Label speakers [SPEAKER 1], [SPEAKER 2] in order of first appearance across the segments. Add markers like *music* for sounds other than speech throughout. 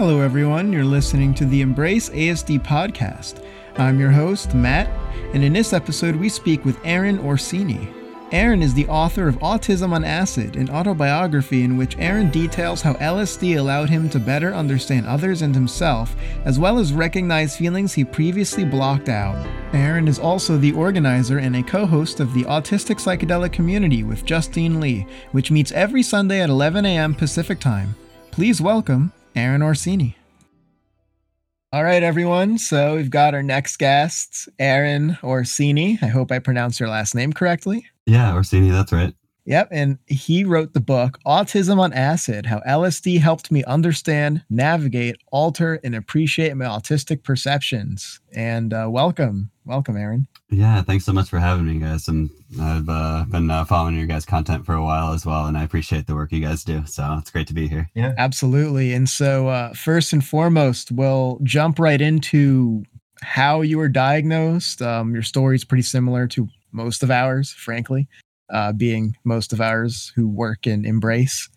[SPEAKER 1] Hello, everyone. You're listening to the Embrace ASD podcast. I'm your host, Matt, and in this episode, we speak with Aaron Orsini. Aaron is the author of Autism on Acid, an autobiography in which Aaron details how LSD allowed him to better understand others and himself, as well as recognize feelings he previously blocked out. Aaron is also the organizer and a co host of the Autistic Psychedelic Community with Justine Lee, which meets every Sunday at 11 a.m. Pacific Time. Please welcome Aaron Orsini. All right, everyone. So we've got our next guest, Aaron Orsini. I hope I pronounced your last name correctly.
[SPEAKER 2] Yeah, Orsini, that's right.
[SPEAKER 1] Yep. And he wrote the book, Autism on Acid How LSD Helped Me Understand, Navigate, Alter, and Appreciate My Autistic Perceptions. And uh, welcome. Welcome, Aaron.
[SPEAKER 2] Yeah, thanks so much for having me, guys. And I've uh, been uh, following your guys' content for a while as well, and I appreciate the work you guys do. So it's great to be here.
[SPEAKER 1] Yeah, absolutely. And so, uh, first and foremost, we'll jump right into how you were diagnosed. Um, your story is pretty similar to most of ours, frankly, uh, being most of ours who work in Embrace.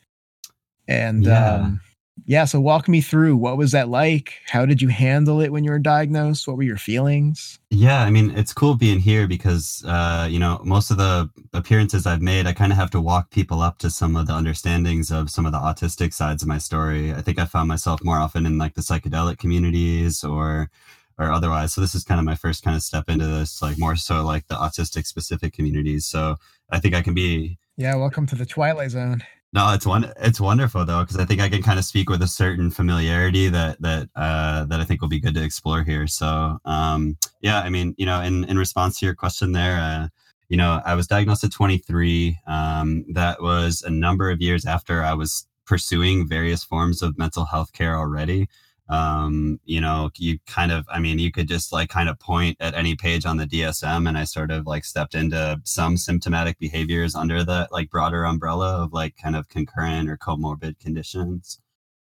[SPEAKER 1] And yeah. Um, yeah, so walk me through what was that like? How did you handle it when you were diagnosed? What were your feelings?
[SPEAKER 2] Yeah, I mean, it's cool being here because uh, you know, most of the appearances I've made, I kind of have to walk people up to some of the understandings of some of the autistic sides of my story. I think I found myself more often in like the psychedelic communities or or otherwise. So this is kind of my first kind of step into this, like more so like the autistic specific communities. So I think I can be
[SPEAKER 1] Yeah, welcome to the Twilight Zone.
[SPEAKER 2] No, it's one. It's wonderful though, because I think I can kind of speak with a certain familiarity that that uh, that I think will be good to explore here. So, um, yeah, I mean, you know, in in response to your question there, uh, you know, I was diagnosed at 23. Um, that was a number of years after I was pursuing various forms of mental health care already um, you know, you kind of, I mean, you could just like kind of point at any page on the DSM, and I sort of like stepped into some symptomatic behaviors under the like broader umbrella of like kind of concurrent or comorbid conditions.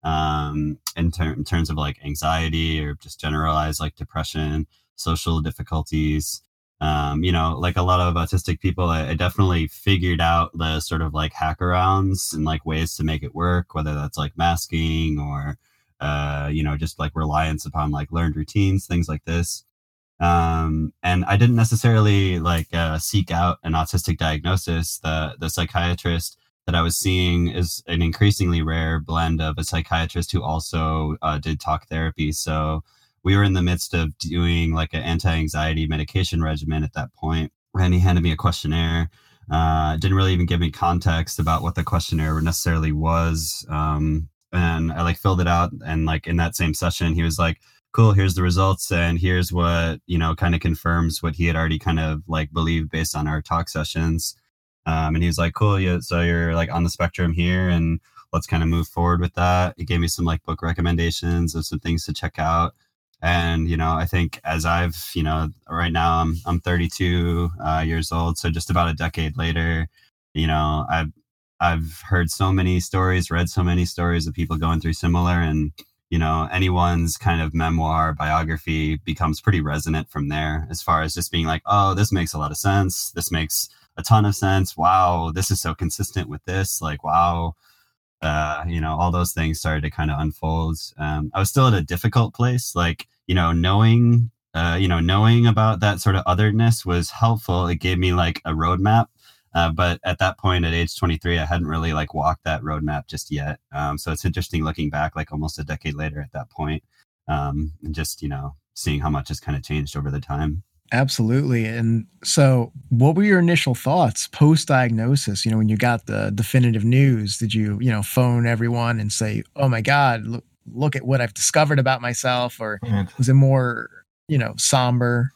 [SPEAKER 2] Um, in, ter- in terms of like anxiety or just generalized like depression, social difficulties. Um, you know, like a lot of autistic people, I, I definitely figured out the sort of like hack arounds and like ways to make it work, whether that's like masking or uh, you know, just like reliance upon like learned routines, things like this. Um, and I didn't necessarily like uh, seek out an autistic diagnosis. The the psychiatrist that I was seeing is an increasingly rare blend of a psychiatrist who also uh, did talk therapy. So we were in the midst of doing like an anti-anxiety medication regimen at that point, and he handed me a questionnaire. Uh, didn't really even give me context about what the questionnaire necessarily was. Um, and I like filled it out. And like in that same session, he was like, cool, here's the results. And here's what, you know, kind of confirms what he had already kind of like believed based on our talk sessions. Um, and he was like, cool, yeah, so you're like on the spectrum here and let's kind of move forward with that. He gave me some like book recommendations of some things to check out. And, you know, I think as I've, you know, right now I'm, I'm 32 uh, years old. So just about a decade later, you know, I've, I've heard so many stories, read so many stories of people going through similar, and you know, anyone's kind of memoir biography becomes pretty resonant from there as far as just being like, oh, this makes a lot of sense. This makes a ton of sense. Wow, this is so consistent with this. Like, wow, uh, you know, all those things started to kind of unfold. Um, I was still at a difficult place, like, you know, knowing, uh, you know, knowing about that sort of otherness was helpful. It gave me like a roadmap uh, but at that point, at age 23, I hadn't really like walked that roadmap just yet. Um, so it's interesting looking back, like almost a decade later at that point, um, and just you know seeing how much has kind of changed over the time.
[SPEAKER 1] Absolutely. And so, what were your initial thoughts post diagnosis? You know, when you got the definitive news, did you, you know, phone everyone and say, "Oh my God, look, look at what I've discovered about myself," or was it more, you know, somber?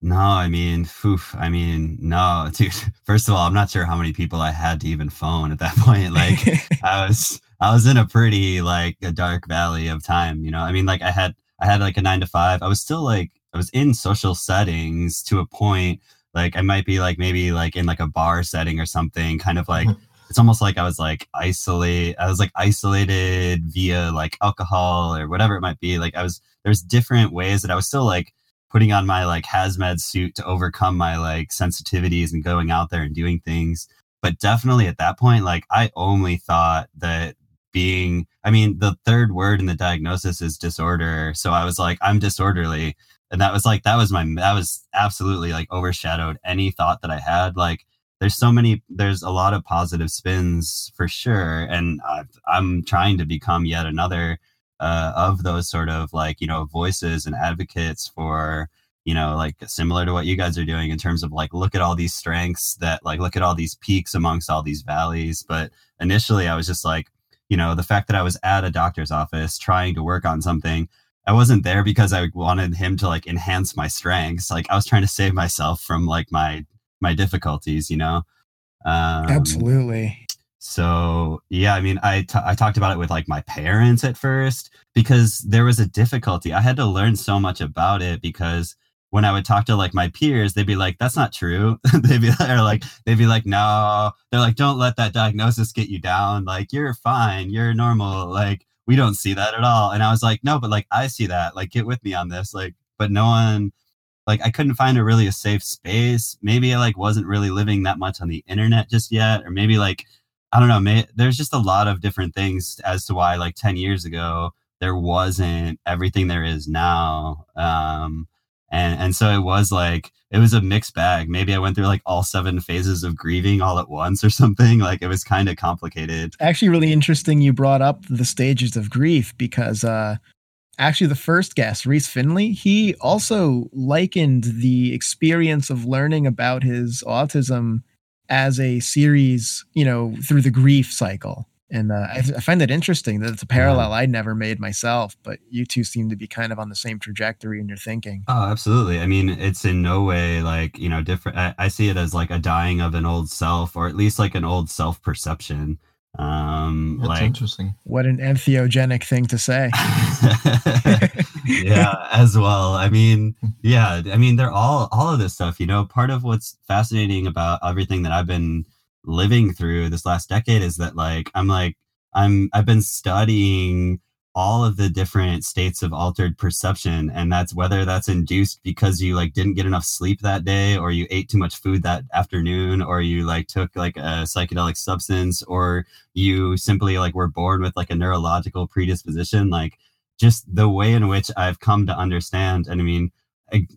[SPEAKER 2] No, I mean, oof, I mean, no, *laughs* dude. First of all, I'm not sure how many people I had to even phone at that *laughs* point. Like, *laughs* I was, I was in a pretty like a dark valley of time. You know, I mean, like I had, I had like a nine to five. I was still like, I was in social settings to a point. Like, I might be like maybe like in like a bar setting or something. Kind of like, mm-hmm. it's almost like I was like isolate. I was like isolated via like alcohol or whatever it might be. Like, I was. There's different ways that I was still like putting on my like hazmat suit to overcome my like sensitivities and going out there and doing things. But definitely at that point, like I only thought that being i mean the third word in the diagnosis is disorder. So i was like i'm disorderly. And that was like that was my that was absolutely like overshadowed any thought that i had. Like there's so many there's a lot of positive spins for sure. And i i'm trying to become yet another uh, of those sort of like you know voices and advocates for you know like similar to what you guys are doing in terms of like look at all these strengths that like look at all these peaks amongst all these valleys. But initially i was just like you know the fact that i was at a doctor's office trying to work on something i wasn't there because i wanted him to like enhance my strengths. Like i was trying to save myself from like my my difficulties you know?
[SPEAKER 1] Um, absolutely
[SPEAKER 2] so yeah i mean I, t- I talked about it with like my parents at first because there was a difficulty. I had to learn so much about it because when i would talk to like my peers they'd be like that's not true. *laughs* They'd be *laughs* like they'd be like no. They're like don't let that diagnosis get you down. Like you're fine. You're normal. Like we don't see that at all. And i was like no but like i see that. Like get with me on this. Like but no one like I couldn't find a really a safe space. Maybe I like wasn't really living that much on the internet just yet, or maybe like I don't know. There's just a lot of different things as to why, like 10 years ago, there wasn't everything there is now. Um, and and so it was like it was a mixed bag. Maybe I went through like all seven phases of grieving all at once or *laughs* something. Like it was kind of complicated.
[SPEAKER 1] Actually, really interesting. You brought up the stages of grief because uh, actually the first guest, Reese Finley, he also likened the experience of learning about his autism as a series, you know, through the grief cycle. And uh, I, I, find that interesting that it's a parallel yeah. I never made myself, but you two seem to be kind of on the same trajectory in your thinking.
[SPEAKER 2] Oh, absolutely. I mean, it's in no way like, you know, different. I, I see it as like a dying of an old self, or at least like an old self perception. Um,
[SPEAKER 3] That's
[SPEAKER 2] like,
[SPEAKER 3] interesting.
[SPEAKER 1] What an entheogenic thing to say. *laughs* *laughs*
[SPEAKER 2] yeah, as well. I mean, *laughs* hmm. yeah, I mean, they're all all of this stuff. You know, part of what's fascinating about everything that I've been living through this last decade is that like I'm like I'm I've been studying all of the different states of altered perception and that's whether that's induced because you like didn't get enough sleep that day or you ate too much food that afternoon or you like took like a psychedelic substance or you simply like were born with like a neurological predisposition like just the way in which I've come to understand and I mean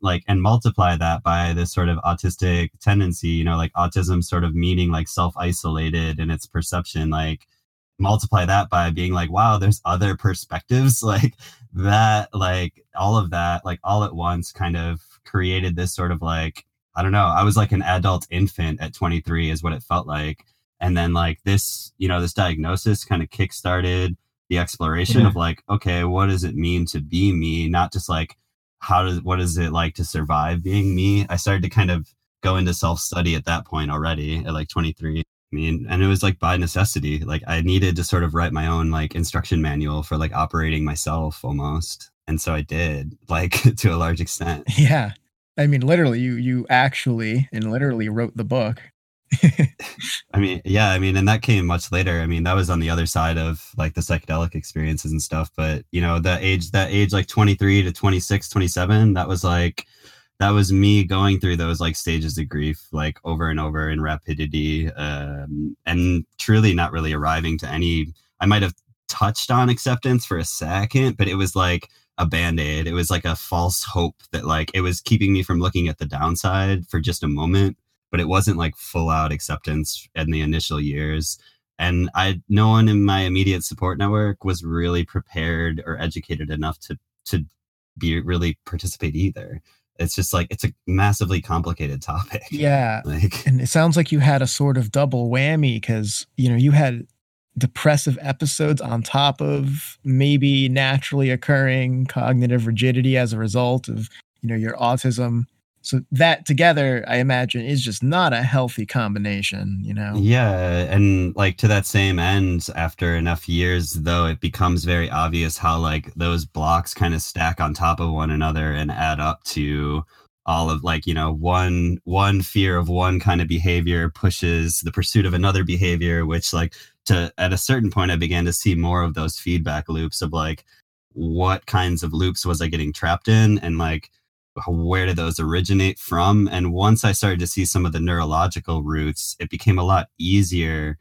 [SPEAKER 2] like and multiply that by this sort of autistic tendency you know like autism sort of meaning like self-isolated in its perception like multiply that by being like wow there's other perspectives *laughs* like that like all of that like all at once kind of created this sort of like i don't know i was like an adult infant at 23 is what it felt like. And then like this you know this diagnosis kind of kick-started the exploration yeah. of like okay what does it mean to be me not just like how does what is it like to survive being me i started to kind of go into self-study at that point already at like 23 I mean, and it was like by necessity. Like I needed to sort of write my own like instruction manual for like operating myself almost. And so I did, *laughs* like to a large extent.
[SPEAKER 1] Yeah. I mean, literally, you you actually and literally wrote the book. *laughs*
[SPEAKER 2] I mean, yeah, I mean, and that came much later. I mean, that was on the other side of like the psychedelic experiences and stuff. But you know, that age, that age, like 23 to 26, 27, that was like that was me going through those like stages of grief like over and over in rapidity um, and truly not really arriving to any i might have touched on acceptance for a second but it was like a band-aid it was like a false hope that like it was keeping me from looking at the downside for just a moment but it wasn't like full out acceptance in the initial years and i no one in my immediate support network was really prepared or educated enough to to be really participate either it's just like it's a massively complicated topic.
[SPEAKER 1] Yeah. *laughs* Like and it sounds like you had a sort of double whammy because you know you had depressive episodes on top of maybe naturally occurring cognitive rigidity as a result of you know your autism so that together, I imagine, is just not a healthy combination, you know?
[SPEAKER 2] Yeah. And like to that same end, after enough years, though, it becomes very obvious how like those blocks kind of stack on top of one another and add up to all of like you know one one fear of one kind of behavior pushes the pursuit of another behavior which like to at a certain point i began to see more of those feedback loops of like what kinds of loops was i getting trapped in and like where did those originate from? And once I started to see some of the neurological roots, it became a lot easier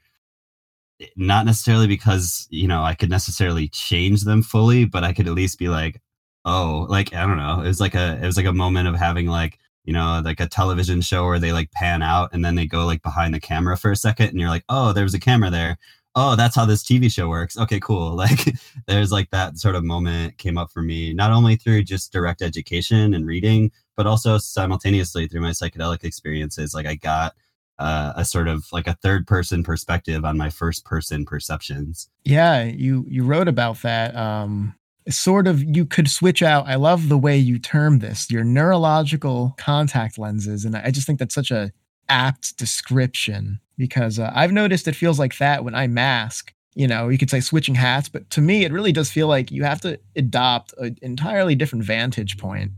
[SPEAKER 2] not necessarily because you know I could necessarily change them fully, but I could at least be like, oh, like I don't know. It was like a it was like a moment of having like you know like a television show where they like pan out and then they go like behind the camera for a second, and you're like, oh, there was a camera there. Oh, that's how this TV show works. Okay, cool. *laughs* Like there's like that sort of moment came up for me, not only through just direct education and reading, but also simultaneously through my psychedelic experiences. Like I got uh, a sort of like a third person perspective on my first person perceptions.
[SPEAKER 1] Yeah, you you wrote about that. Um, sort of, you could switch out. I love the way you term this, your neurological contact lenses, and I just think that's such a apt description because uh, I've noticed it feels like that when I mask. You know, you could say switching hats, but to me, it really does feel like you have to adopt an entirely different vantage point.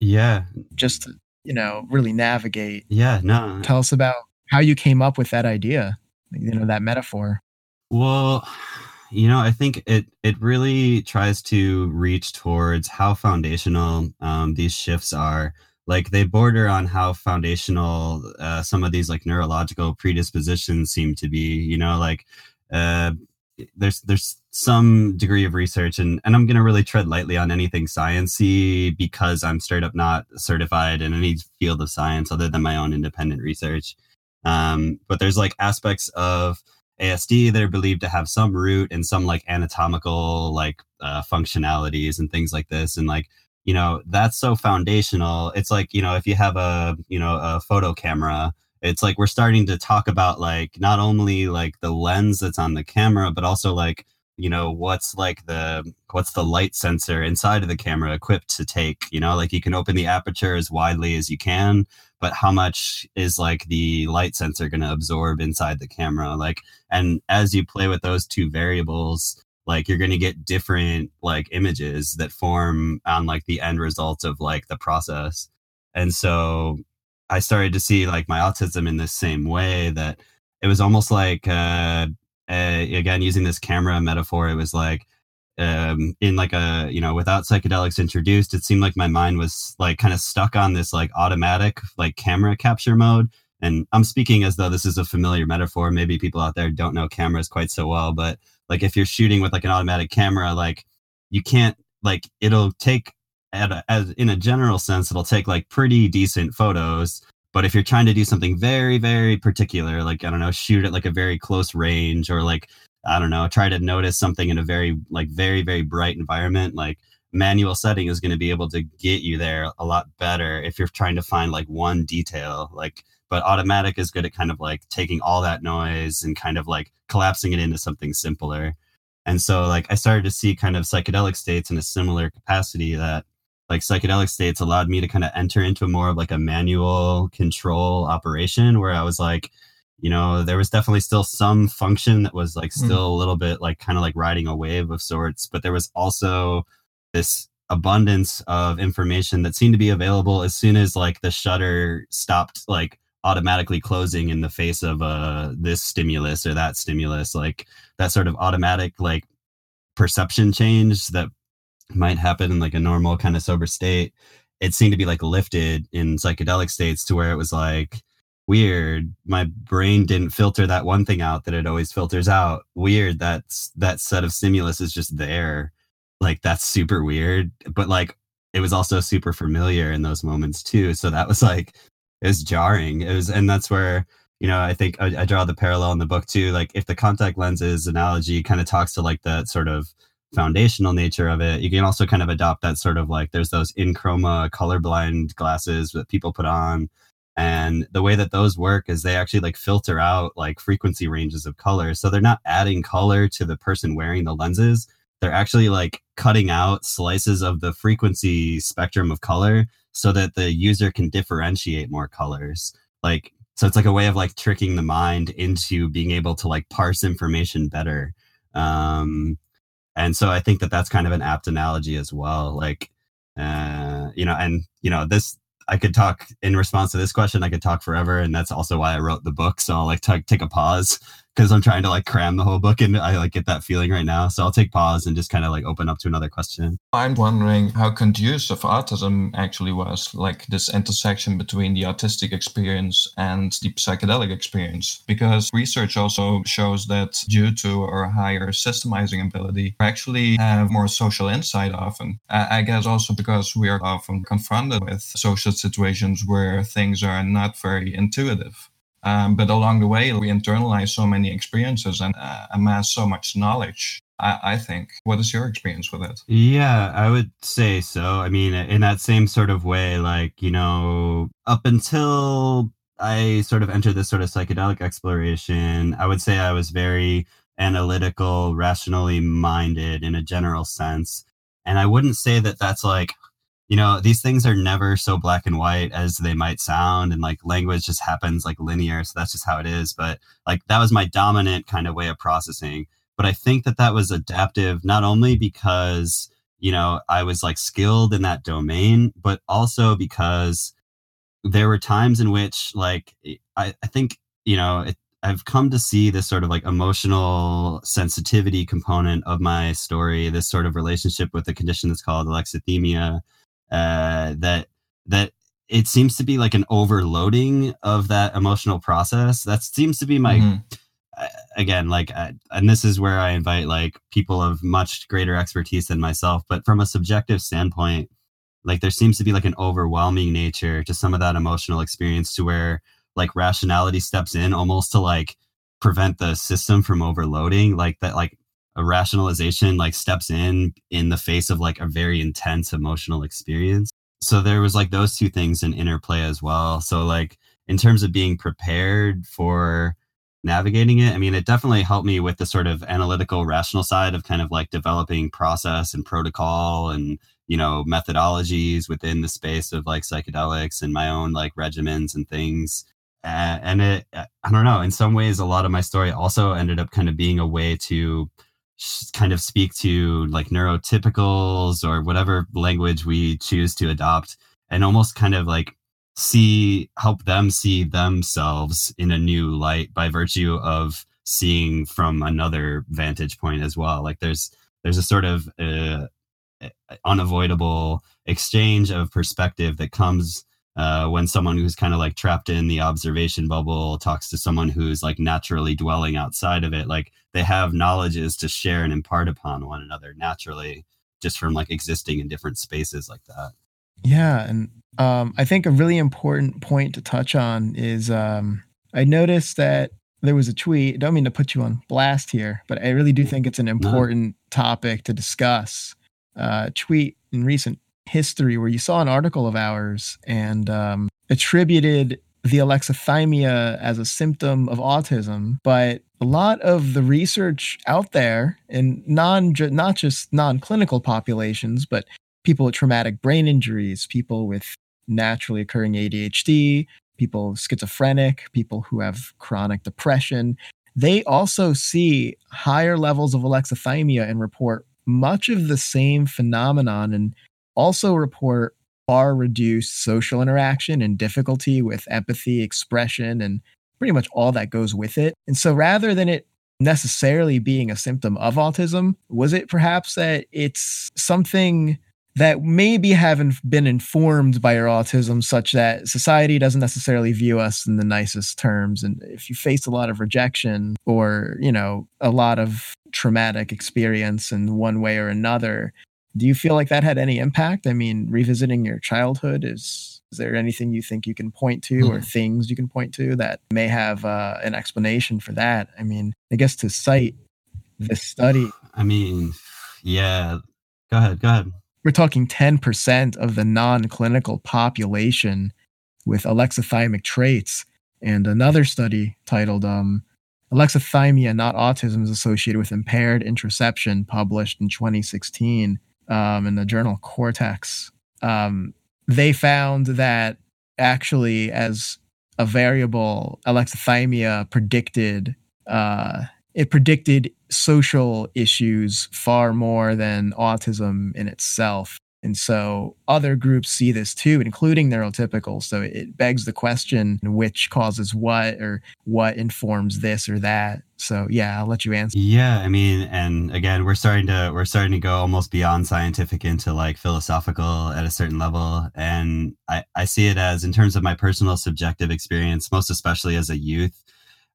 [SPEAKER 2] Yeah.
[SPEAKER 1] Just to, you know, really navigate.
[SPEAKER 2] Yeah, no.
[SPEAKER 1] Tell us about how you came up with that idea, you know, that metaphor.
[SPEAKER 2] Well, you know, I think it it really tries to reach towards how foundational um, these shifts are. Like they border on how foundational uh, some of these like neurological predispositions seem to be. You know, like uh, there's there's some degree of research, and and I'm gonna really tread lightly on anything sciency because I'm straight up not certified in any field of science other than my own independent research. Um, but there's like aspects of ASD that are believed to have some root in some like anatomical like uh, functionalities and things like this. And like, you know, that's so foundational. It's like, you know, if you have a, you know, a photo camera, it's like we're starting to talk about like not only like the lens that's on the camera, but also like, you know, what's like the what's the light sensor inside of the camera equipped to take, you know, like you can open the aperture as widely as you can, but how much is like the light sensor going to absorb inside the camera like and as you play with those two variables like you're going to get different like images that form on like the end result of like the process. And so i started to see like my autism in this same way that it was almost like uh, uh again using this camera metaphor it was like um, in like a you know without psychedelics introduced it seemed like my mind was like kind of stuck on this like automatic like camera capture mode. And i'm speaking as though this is a familiar metaphor. Maybe people out there don't know cameras quite so well but like if you're shooting with like an automatic camera like you can't like it'll take at a, as in a general sense it'll take like pretty decent photos. But if you're trying to do something very very particular like i don't know shoot at like a very close range or like I don't know, try to notice something in a very like very very bright environment, like manual setting is going to be able to get you there a lot better if you're trying to find like one detail like but automatic is good at kind of like taking all that noise and kind of like collapsing it into something simpler and so like i started to see kind of psychedelic states in a similar capacity that like psychedelic states allowed me to kind of enter into more of like a manual control operation where i was like you know there was definitely still some function that was like hmm. still mm. a little bit like kind of like riding a wave of sorts but there was also this abundance of information that seemed to be available as soon as like the shutter stopped like automatically closing in the face of uh this stimulus or that stimulus like that sort of automatic like perception change that might happen in like a normal kind of sober state it seemed to be like lifted in psychedelic states to where it was like weird. My brain didn't filter that one thing out that it always filters out. Weird that's that set of stimulus is just there. Like that's super weird but like it was also super familiar in those moments too. So that was like it was jarring. It was and that's where you know i think I, I draw the parallel in the book too like if the contact lenses analogy kind of talks to like that sort of foundational nature of it you can also kind of adopt that sort of like there's those EnChroma colorblind glasses that people put on and the way that those work is they actually like filter out like frequency ranges of color so they're not adding color to the person wearing the lenses they're actually like cutting out slices of the frequency spectrum of color so that the user can differentiate more colors like so it's like a way of like tricking the mind into being able to like parse information better um and so i think that that's kind of an apt analogy as well like uh you know and you know this I could talk in response to this question. I could talk forever, and that's also why I wrote the book. So I'll like t- take a pause because I'm trying to like cram the whole book and I like get that feeling right now. So I'll take pause and just kind of like open up to another question.
[SPEAKER 3] I'm wondering how conducive autism actually was, like this intersection between the autistic experience and the psychedelic experience. Because research also shows that due to our higher systemizing ability, we actually have more social insight often. I guess also because we are often confronted with social situations where things are not very intuitive. Um, but along the way, we internalize so many experiences and uh, amass so much knowledge. I, I, think. What is your experience with it?
[SPEAKER 2] Yeah, I would say so. I mean, in that same sort of way, like, you know, up until I sort of entered this sort of psychedelic exploration, I would say I was very analytical, rationally minded in a general sense. And I wouldn't say that that's like you know these things are never so black and white as they might sound and like language just happens like linear so that's just how it is but like that was my dominant kind of way of processing but i think that that was adaptive not only because you know i was like skilled in that domain but also because there were times in which like eh, i, I think you know it, I've come to see this sort of like emotional sensitivity component of my story, this sort of relationship with a condition that's called alexithymia, uh, that that it seems to be like an overloading of that emotional process. That seems to be my mm-hmm. uh, again like uh, and this is where I invite like people of much greater expertise than myself, but from a subjective standpoint, like there seems to be like an overwhelming nature to some of that emotional experience to where like rationality steps in almost to like prevent the system from overloading like that like a rationalization like steps in in the face of like a very intense emotional experience. So there was like those two things in interplay as well. So like in terms of being prepared for navigating it i mean it definitely helped me with the sort of analytical rational side of kind of like developing process and protocol and you know methodologies within the space of like psychedelics and my own like regimens and things. And it i don't know in some ways a lot of my story also ended up kind of being a way to kind of speak to like neurotypicals or whatever language we choose to adopt and almost kind of like see help them see themselves in a new light by virtue of seeing from another vantage point as well. Like there's there's a sort of uh, unavoidable exchange of perspective that comes uh, when someone who's kind of like trapped in the observation bubble talks to someone who's like naturally dwelling outside of it like they have knowledges to share and impart upon one another naturally just from like existing in different spaces like that
[SPEAKER 1] yeah and um, i think a really important point to touch on is um, i noticed that there was a tweet I don't mean to put you on blast here but i really do think it's an important no. topic to discuss uh, tweet in recent history where you saw an article of ours and um, attributed the alexithymia as a symptom of autism, but a lot of the research out there in non not just non-clinical populations, but people with traumatic brain injuries, people with naturally occurring ADHD, people schizophrenic, people who have chronic depression, they also see higher levels of alexithymia and report much of the same phenomenon and also report far reduced social interaction and difficulty with empathy, expression, and pretty much all that goes with it. And so rather than it necessarily being a symptom of autism, was it perhaps that it's something that maybe haven't been informed by your autism such that society doesn't necessarily view us in the nicest terms and if you face a lot of rejection or you know a lot of traumatic experience in one way or another do you feel like that had any impact? I mean, revisiting your childhood is is there anything you think you can point to mm. or things you can point to that may have uh, an explanation for that? I mean, I guess to cite this study. *sighs*
[SPEAKER 2] I mean, yeah. Go ahead. Go ahead.
[SPEAKER 1] We're talking 10% of the non clinical population with alexithymic traits. And another study titled um, Alexithymia, Not Autism, is associated with impaired interoception, published in 2016 um, in the journal Cortex, um, they found that actually, as a variable, alexithymia predicted uh, it predicted social issues far more than autism in itself. And so other groups see this too, including neurotypical. So it begs the question which causes what or what informs this or that. So yeah, I'll let you answer.
[SPEAKER 2] Yeah, I mean, and again, we're starting to we're starting to go almost beyond scientific into like philosophical at a certain level. And I, I see it as in terms of my personal subjective experience, most especially as a youth,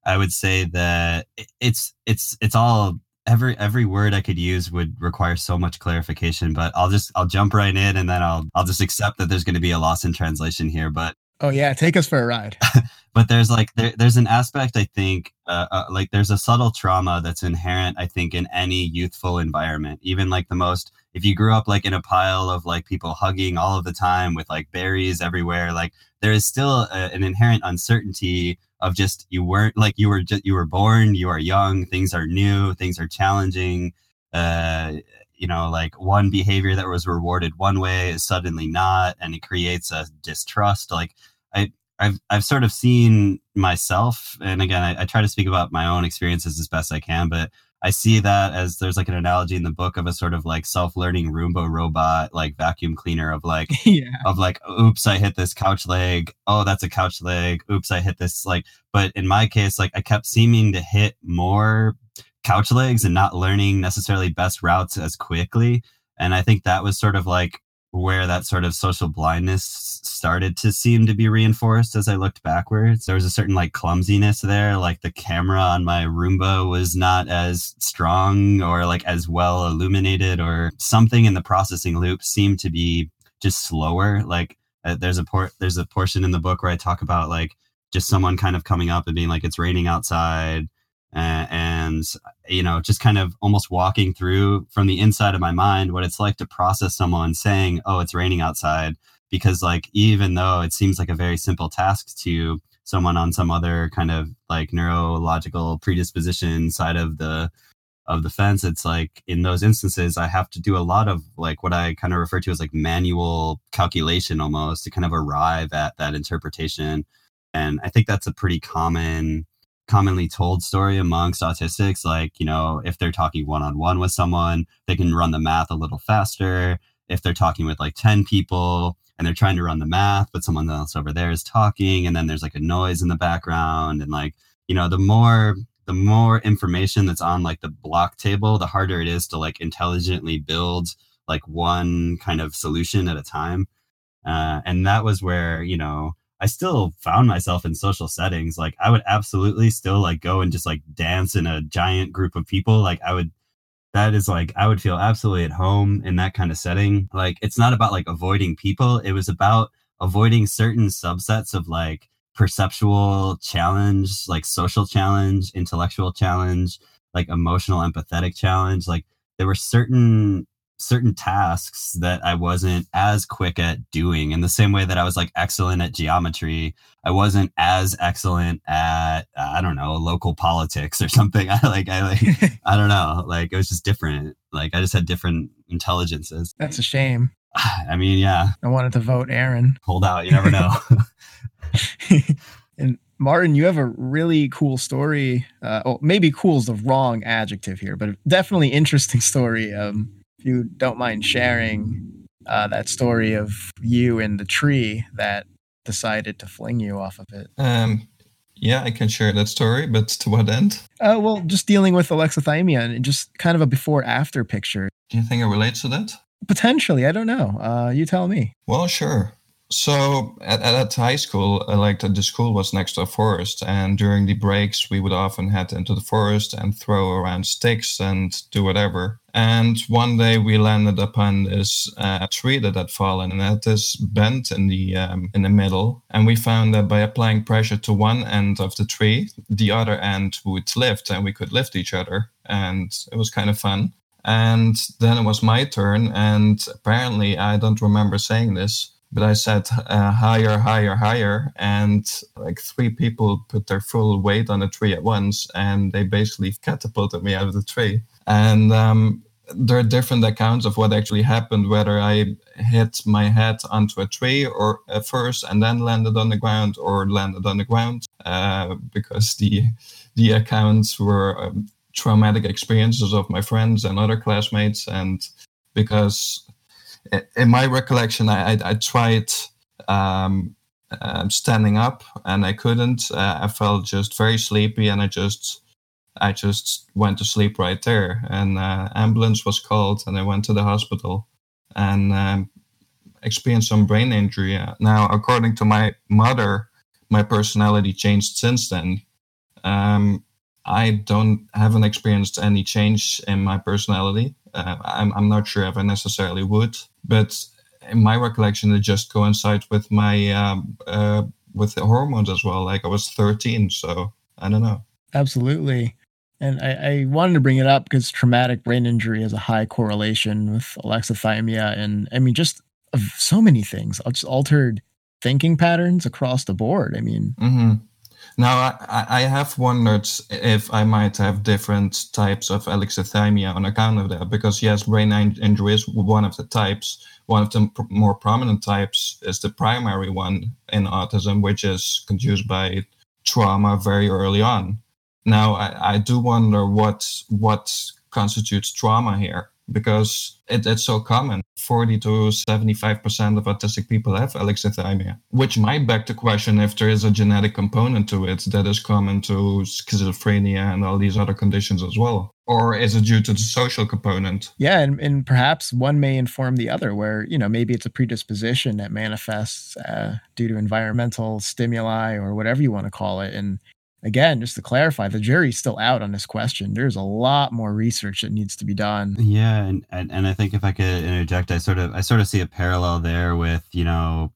[SPEAKER 2] I would say that it's it's it's all every every word I could use would require so much clarification, but I'll just I'll jump right in and then I'll I'll just accept that there's going to be a loss in translation here. But
[SPEAKER 1] oh yeah, take us for a ride. *laughs*
[SPEAKER 2] but there's like there, there's an aspect I think uh, uh, like there's a subtle trauma that's inherent I think in any youthful environment, even like the most. If you grew up like in a pile of like people hugging all of the time with like berries everywhere, like there is still a, an inherent uncertainty of just you weren't like you were just you were born you are young things are new things are challenging uh you know like one behavior that was rewarded one way is suddenly not and it creates a distrust like i I've I've sort of seen myself, and again, I, I, try to speak about my own experiences as best I can, but I see that as there's like an analogy in the book of a sort of like self-learning Roomba robot, like vacuum cleaner of like *laughs* yeah. of like, oops, I hit this couch leg. Oh, that's a couch leg. Oops, I hit this like. But in my case, like I kept seeming to hit more couch legs and not learning necessarily best routes as quickly. And I think that was sort of like where that sort of social blindness started to seem to be reinforced as I looked backwards. There was a certain like clumsiness there, like the camera on my Roomba was not as strong or like as well illuminated, or something in the processing loop seemed to be just slower. Like uh, there's a port, there's a portion in the book where I talk about like just someone kind of coming up and being like, "It's raining outside." Uh, and you know just kind of almost walking through from the inside of my mind what it's like to process someone saying oh it's raining outside because like even though it seems like a very simple task to someone on some other kind of like neurological predisposition side of the of the fence it's like in those instances i have to do a lot of like what i kind of refer to as like manual calculation almost to kind of arrive at that interpretation. And i think that's a pretty common commonly told story amongst autistics. Like, you know, if they're talking one on one with someone, they can run the math a little faster. If they're talking with like 10 people and they're trying to run the math, but someone else over there is talking, and then there's like a noise in the background. And like, you know, the more the more information that's on like the block table, the harder it is to like intelligently build like one kind of solution at a time. Uh, and that was where, you know, I still found myself in social settings. Like I would absolutely still like go and just like dance in a giant group of people. Like I would that is like I would feel absolutely at home in that kind of setting. Like it's not about like avoiding people. It was about avoiding certain subsets of like perceptual challenge, like social challenge, intellectual challenge, like emotional empathetic challenge. Like there were certain certain tasks that I wasn't as quick at doing. In the same way that I was like excellent at geometry, I wasn't as excellent at I don't know local politics or *laughs* something. I like I like *laughs* I don't know. Like it was just different. Like I just had different intelligences.
[SPEAKER 1] That's a shame. *sighs*
[SPEAKER 2] I mean, yeah.
[SPEAKER 1] I wanted to vote Aaron.
[SPEAKER 2] Hold out. You never know. *laughs*
[SPEAKER 1] and Martin, you have a really cool story. Uh, well, maybe cool is the wrong adjective here, but definitely interesting story. Um, you don't mind sharing uh, that story of you and the tree that decided to fling you off of it.
[SPEAKER 3] Um, yeah, I can share that story, but to what end?
[SPEAKER 1] Uh, well, just dealing with alexithymia and just kind of a before after picture.
[SPEAKER 3] Do you think it relates to that?
[SPEAKER 1] Potentially, I don't know. Uh, you tell me.
[SPEAKER 3] Well, sure. So at, at high school, like the, the school was next to a forest, and during the breaks, we would often head into the forest and throw around sticks and do whatever. And one day we landed upon this uh, tree that had fallen and had this bend in the um, in the middle. And we found that by applying pressure to one end of the tree, the other end would lift, and we could lift each other. And it was kind of fun. And then it was my turn, and apparently I don't remember saying this but I said uh, higher, higher, higher, and like three people put their full weight on the tree at once, and they basically catapulted me out of the tree. And um, there are different accounts of what actually happened, whether I hit my head onto a tree or uh, first and then landed on the ground, or landed on the ground, uh, because the the accounts were um, traumatic experiences of my friends and other classmates, and because in my recollection, I, I, I tried um, um, standing up and I couldn't. Uh, I felt just very sleepy and I just I just went to sleep right there. And uh, ambulance was called and I went to the hospital and um, experienced some brain injury. Now, according to my mother, my personality changed since then. Um, I don't haven't experienced any change in my personality. Uh, I'm I'm not sure if I necessarily would, but in my recollection, it just coincides with my um, uh, with the hormones as well. Like I was 13, so I don't know.
[SPEAKER 1] Absolutely. And I, I wanted to bring it up because traumatic brain injury has a high correlation with alexithymia, and I mean just so many things. Just altered thinking patterns across the board. I mean,
[SPEAKER 3] mm-hmm. Now I, I have wondered if I might have different types of alexithymia on account of that, because yes, brain injury is one of the types, one of the more prominent types is the primary one in autism, which is conduced by trauma very early on. Now, I, I do wonder what what constitutes trauma here because it, it's so common. 40 to 75% of autistic people have alexithymia, which might beg the question if there is a genetic component to it that is common to schizophrenia and all these other conditions as well. Or is it due to the social component?
[SPEAKER 1] Yeah, and, and perhaps one may inform the other, where, you know, maybe it's a predisposition that manifests uh, due to environmental stimuli or whatever you want to call it. And again, just to clarify, the jury's still out on this question. There's a lot more research that needs to be done.
[SPEAKER 2] Yeah, and, and I think if I could interject, I sort of I sort of see a parallel there with you know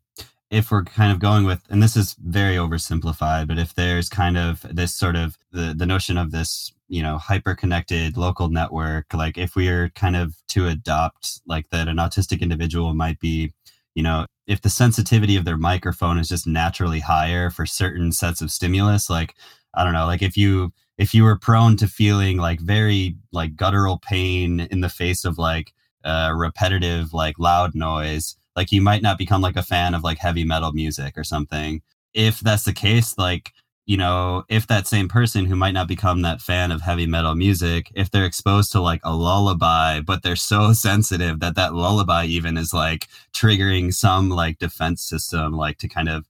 [SPEAKER 2] if we're kind of going with and this is very oversimplified but if there's kind of this sort of the the notion of this you know hyper connected local network like if we are kind of to adopt like that an autistic individual might be you know if the sensitivity of their microphone is just naturally higher for certain sets of stimulus like I don't know, like if you if you were prone to feeling like very like guttural pain in the face of like uh, repetitive like loud noise, like you might not become like a fan of like heavy metal music or something. If that's the case, like you know, if that same person who might not become that fan of heavy metal music, if they're exposed to like a lullaby, but they're so *laughs* sensitive that that lullaby even is like triggering some like defense system, like to kind of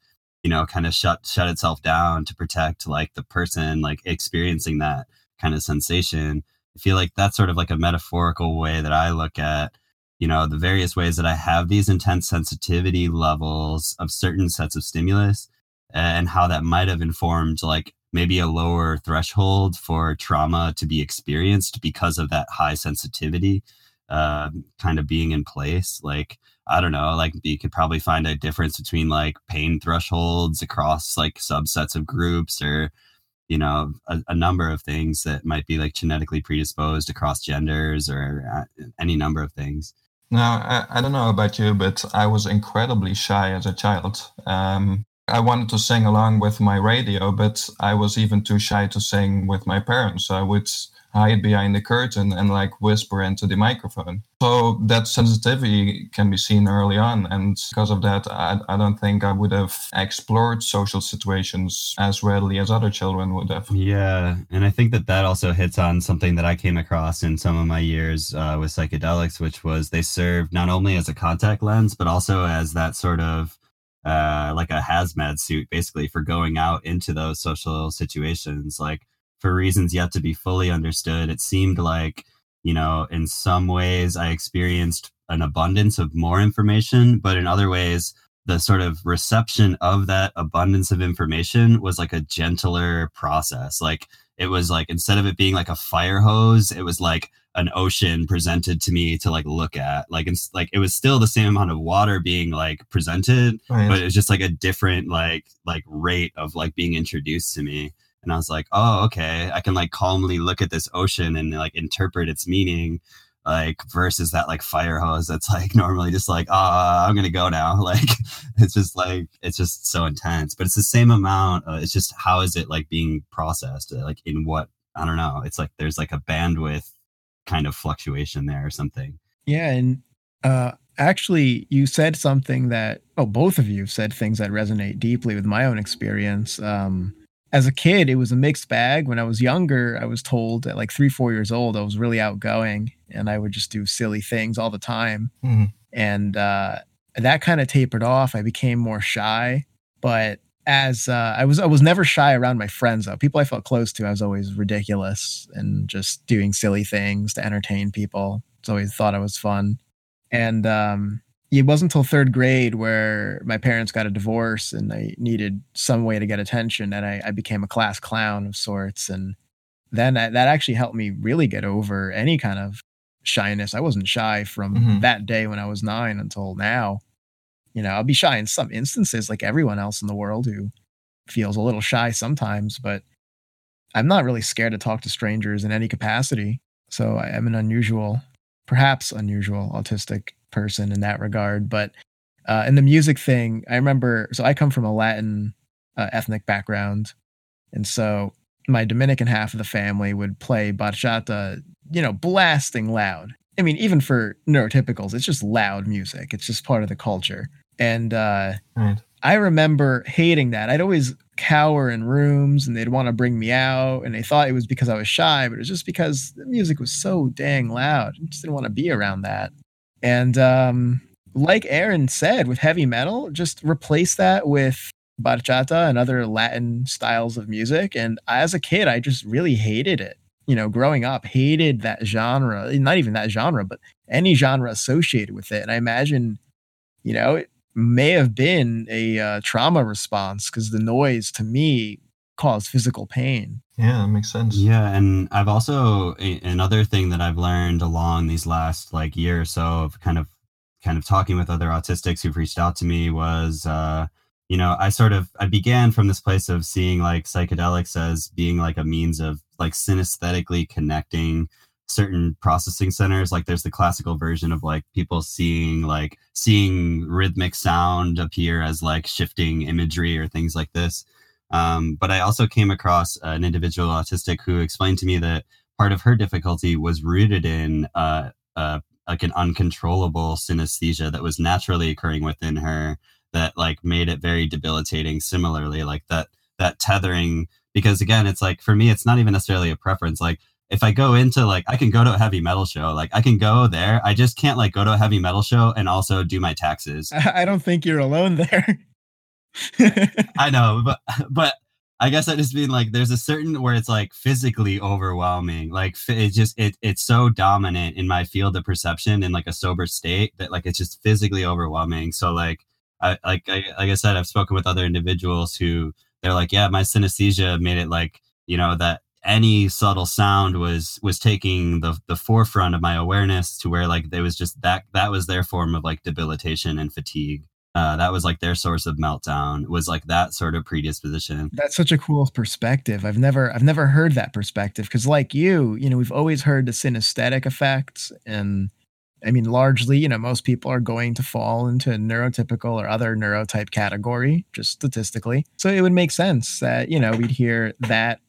[SPEAKER 2] you know kind of shut shut itself down to protect like the person like experiencing that kind of sensation. I feel like that's sort of like a metaphorical way that i look at you know the various ways that i have these intense sensitivity levels of certain sets of stimulus and how that might have informed like maybe a lower threshold for trauma to be experienced because of that high sensitivity uh, kind of being in place. Like I don't know, like you could probably find a difference between like pain thresholds across like subsets of groups or, you know, a, a number of things that might be like genetically predisposed across genders or uh, any number of things.
[SPEAKER 3] Now, I, I, don't know about you, but I was incredibly shy as a child. Um, I wanted to sing along with my radio, but I was even too shy to sing with my parents. I would hide behind the curtain and like whisper into the microphone. So that sensitivity can be seen early on. And because of that, I, I don't think I would have explored social situations as readily as other children would have.
[SPEAKER 2] Yeah. And I think that that also hits on something that I came across in some of my years uh, with psychedelics, which was they serve not only as a contact lens, but also as that sort of uh, like a hazmat suit, basically, for going out into those social situations. Like, for reasons yet to be fully understood. It seemed like, you know, in some ways I experienced an abundance of more information, but in other ways, the sort of reception of that abundance of information was like a gentler process. Like it was like instead of it being like a fire hose, it was like an ocean presented to me to like look at. Like it's like it was still the same amount of water being like presented, right. but it was just like a different like like rate of like being introduced to me and I was like, oh, okay, I can like calmly look at this ocean and like interpret its meaning, like versus that like fire hose that's like *laughs* normally just like, ah, oh, I'm gonna go now. *laughs* Like it's just like it's just so intense, but it's the same amount. Uh, it's just how is it like being processed? Uh, like in what I don't know. It's like there's like a bandwidth kind of fluctuation there or something.
[SPEAKER 1] Yeah, and uh actually you said something that oh both of you said things that resonate deeply with my own experience um as a kid, it was a mixed bag. When I was younger, I was told at like three, four years old, I was really outgoing. and I would just do silly things all the time.
[SPEAKER 3] Mm-hmm.
[SPEAKER 1] And uh, that kind of tapered off. I became more shy, but as uh, I was, I was never shy around my friends though. People I felt close to, I was always ridiculous and just doing silly things to entertain people. It's always thought it was fun. And um, it wasn't until third grade where my parents got a divorce and I needed some way to get attention, and I, I became a class clown of sorts. And then I, that actually helped me really get over any kind of shyness. I wasn't shy from
[SPEAKER 3] Mhm.
[SPEAKER 1] that day when I was nine until now. You know, I'll be shy in some instances, like everyone else in the world who feels a little shy sometimes, but I'm not really scared to talk to strangers in any capacity. So I am an unusual, perhaps unusual autistic person in that regard. But uh, in the music thing, I remember, so I come from a Latin uh, ethnic background. And so my Dominican half of the family would play bachata, you know, blasting loud. I mean, even for neurotypicals, it's just loud music. It's just part of the culture. And uh,
[SPEAKER 3] Right.
[SPEAKER 1] I remember hating that. I'd always cower in rooms and they'd want to bring me out. And they thought it was because I was shy, but it was just because the music was so dang loud. I just didn't want to be around that. And um, like Aaron said, with heavy metal, just replace that with bachata and other Latin styles of music. And as a kid, I just really hated it. You know, growing up, hated that genre, not even that genre, but any genre associated with it. And I imagine, you know, it may have been a uh, trauma response because the noise to me caused physical pain.
[SPEAKER 3] Yeah, that makes sense.
[SPEAKER 2] Yeah, and I've also a- another thing that I've learned along these last like year or so of kind of kind of talking with other autistics who've reached out to me was uh you know, I sort of I began from this place of seeing like psychedelics as being like a means of like synesthetically connecting certain processing centers like there's the classical version of like people seeing like seeing rhythmic sound appear as like shifting imagery or things like this um, but I also came across an individual autistic who explained to me that part of her difficulty was rooted in uh, uh, like an uncontrollable synesthesia that was naturally occurring within her that like made it very debilitating. Similarly, like that that tethering because again, it's like for me, it's not even necessarily a preference. Like if I go into like I can go to a heavy metal show, like I can go there. I just can't like go to a heavy metal show and also do my taxes. *laughs*
[SPEAKER 1] I don't think you're alone there. *laughs*
[SPEAKER 2] I know, but but I guess I just mean like there's a certain where it's like physically overwhelming. Like it just it it's so dominant in my field of perception in like a sober state that like it's just physically overwhelming. So like I like I like I said, I've spoken with other individuals who they're like, yeah, my synesthesia made it like you know that any subtle sound was was taking the the forefront of my awareness to where like there was just that that was their form of like debilitation and fatigue uh, that was like their source of meltdown was like that sort of predisposition
[SPEAKER 1] That's such a cool perspective. I've never I've never heard that perspective because like you, you know, we've always heard the synesthetic effects and I mean largely, you know, most people are going to fall into neurotypical or other neurotype category just statistically. So it would make sense that, you know, we'd hear that,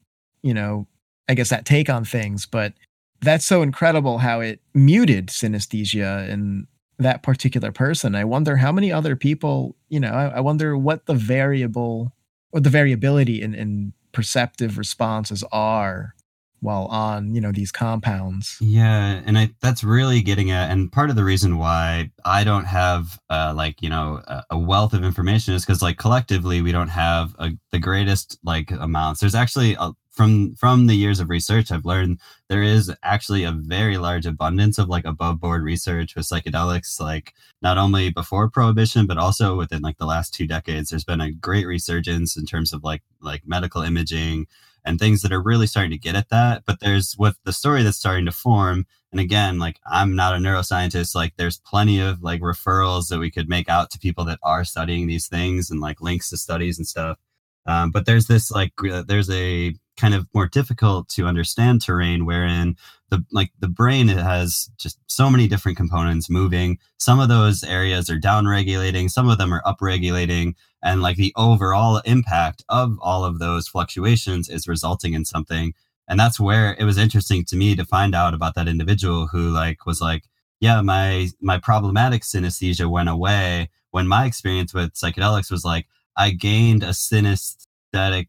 [SPEAKER 1] you know, I guess that take on things, but that's so incredible how it muted synesthesia in that particular person. I wonder how many other people, you know, I, I wonder what the variable what the variability in, in perceptive responses are while on you know these compounds.
[SPEAKER 2] Yeah and i that's really getting at and part of the reason why i don't have uh, like you know a, a wealth of information is because like collectively we don't have a, the greatest like amounts. There's actually a, from from the years of research i've learned there is actually a very large abundance of like above board research with psychedelics like not only before prohibition but also within like the last two decades. There's been a great resurgence in terms of like like medical imaging and things that are really starting to get at that. But there's with the story that's starting to form and again like i'm not a neuroscientist like there's plenty of like referrals that we could make out to people that are studying these things and like links to studies and stuff. Um, but there's this like there's a kind of more difficult to understand terrain wherein the like the brain has just so many different components moving. Some of those areas are down regulating some of them are up regulating and like the overall impact of all of those fluctuations is resulting in something. And that's where it was interesting to me to find out about that individual who like was like yeah my my problematic synesthesia went away. When my experience with psychedelics was like i gained a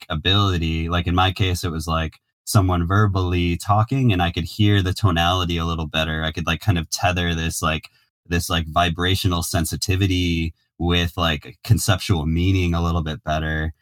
[SPEAKER 2] ability like in my case it was like someone verbally talking and I could hear the tonality a little better. I could like kind of tether this like this like vibrational sensitivity with like conceptual meaning a little bit better.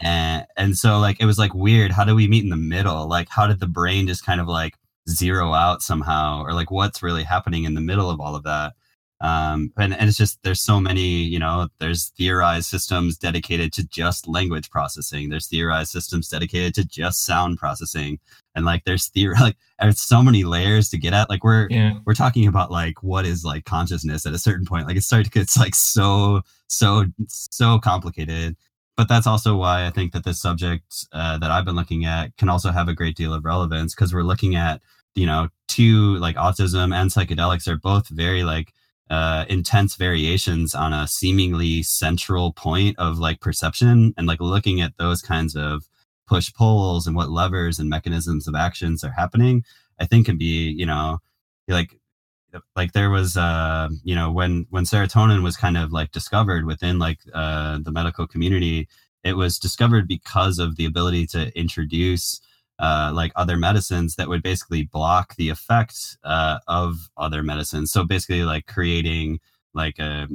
[SPEAKER 2] And and so like it was like weird. How do we meet in the middle? Like how did the brain just kind of like zero out somehow? Or like what's really happening in the middle of all of that? Um, and, and it's just there's so many you know there's theorized systems dedicated to just language processing. There's theorized systems dedicated to just sound processing. And like there's theory *laughs* like there's so many layers to get at. Like we're yeah. we're talking about like what is like consciousness at a certain point. Like it starts to get like so so so complicated. But that's also why i think that this subject uh, that i've been looking at can also have a great deal of relevance because we're looking at you know two like autism and psychedelics are both very like uh, intense variations on a seemingly central point of like perception and like looking at those kinds of push pulls and what levers and mechanisms of actions are happening i think can be you know like like there was uh you know when when serotonin was kind of like discovered within like uh the medical community it was discovered because of the ability to introduce uh, like other medicines that would basically block the effect uh, of other medicines. So basically, like creating like a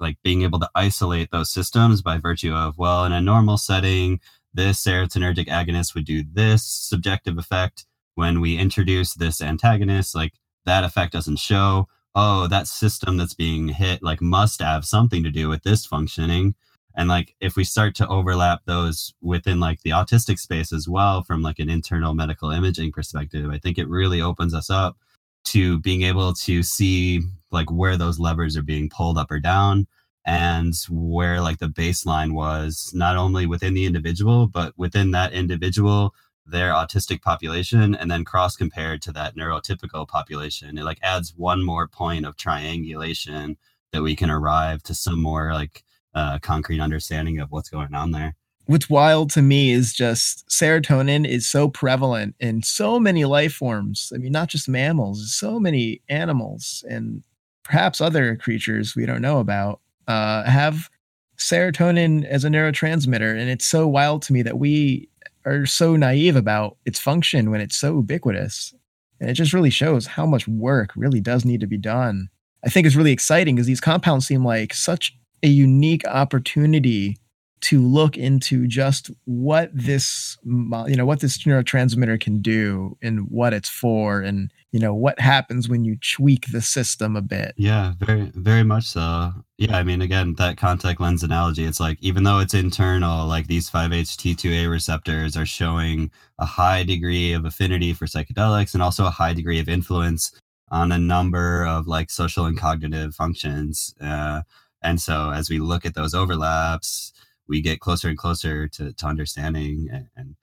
[SPEAKER 2] like being able to isolate those systems by virtue of well, in a normal setting, this serotonergic agonist would do this subjective effect. When we introduce this antagonist, like that effect doesn't show. Oh, that system that's being hit like must have something to do with this functioning and like if we start to overlap those within like the autistic space as well from like an internal medical imaging perspective i think it really opens us up to being able to see like where those levers are being pulled up or down and where like the baseline was not only within the individual but within that individual their autistic population and then cross compared to that neurotypical population. It like adds one more point of triangulation that we can arrive to some more like uh, concrete understanding of what's going on there.
[SPEAKER 1] What's wild to me is just serotonin is so prevalent in so many life forms. I mean, not just mammals, so many animals and perhaps other creatures we don't know about uh, have serotonin as a neurotransmitter. And it's so wild to me that we are so naive about its function when it's so ubiquitous. And it just really shows how much work really does need to be done. I think it's really exciting because these compounds seem like such a unique opportunity to look into just what this you know what this neurotransmitter can do and what it's for and you know what happens when you tweak the system a bit.
[SPEAKER 2] Yeah very very much so. Yeah i mean again that contact lens analogy it's like even though it's internal like these 5-ht2a receptors are showing a high degree of affinity for psychedelics and also a high degree of influence on a number of like social and cognitive functions uh, and so as we look at those overlaps, we get closer and closer to, to understanding and,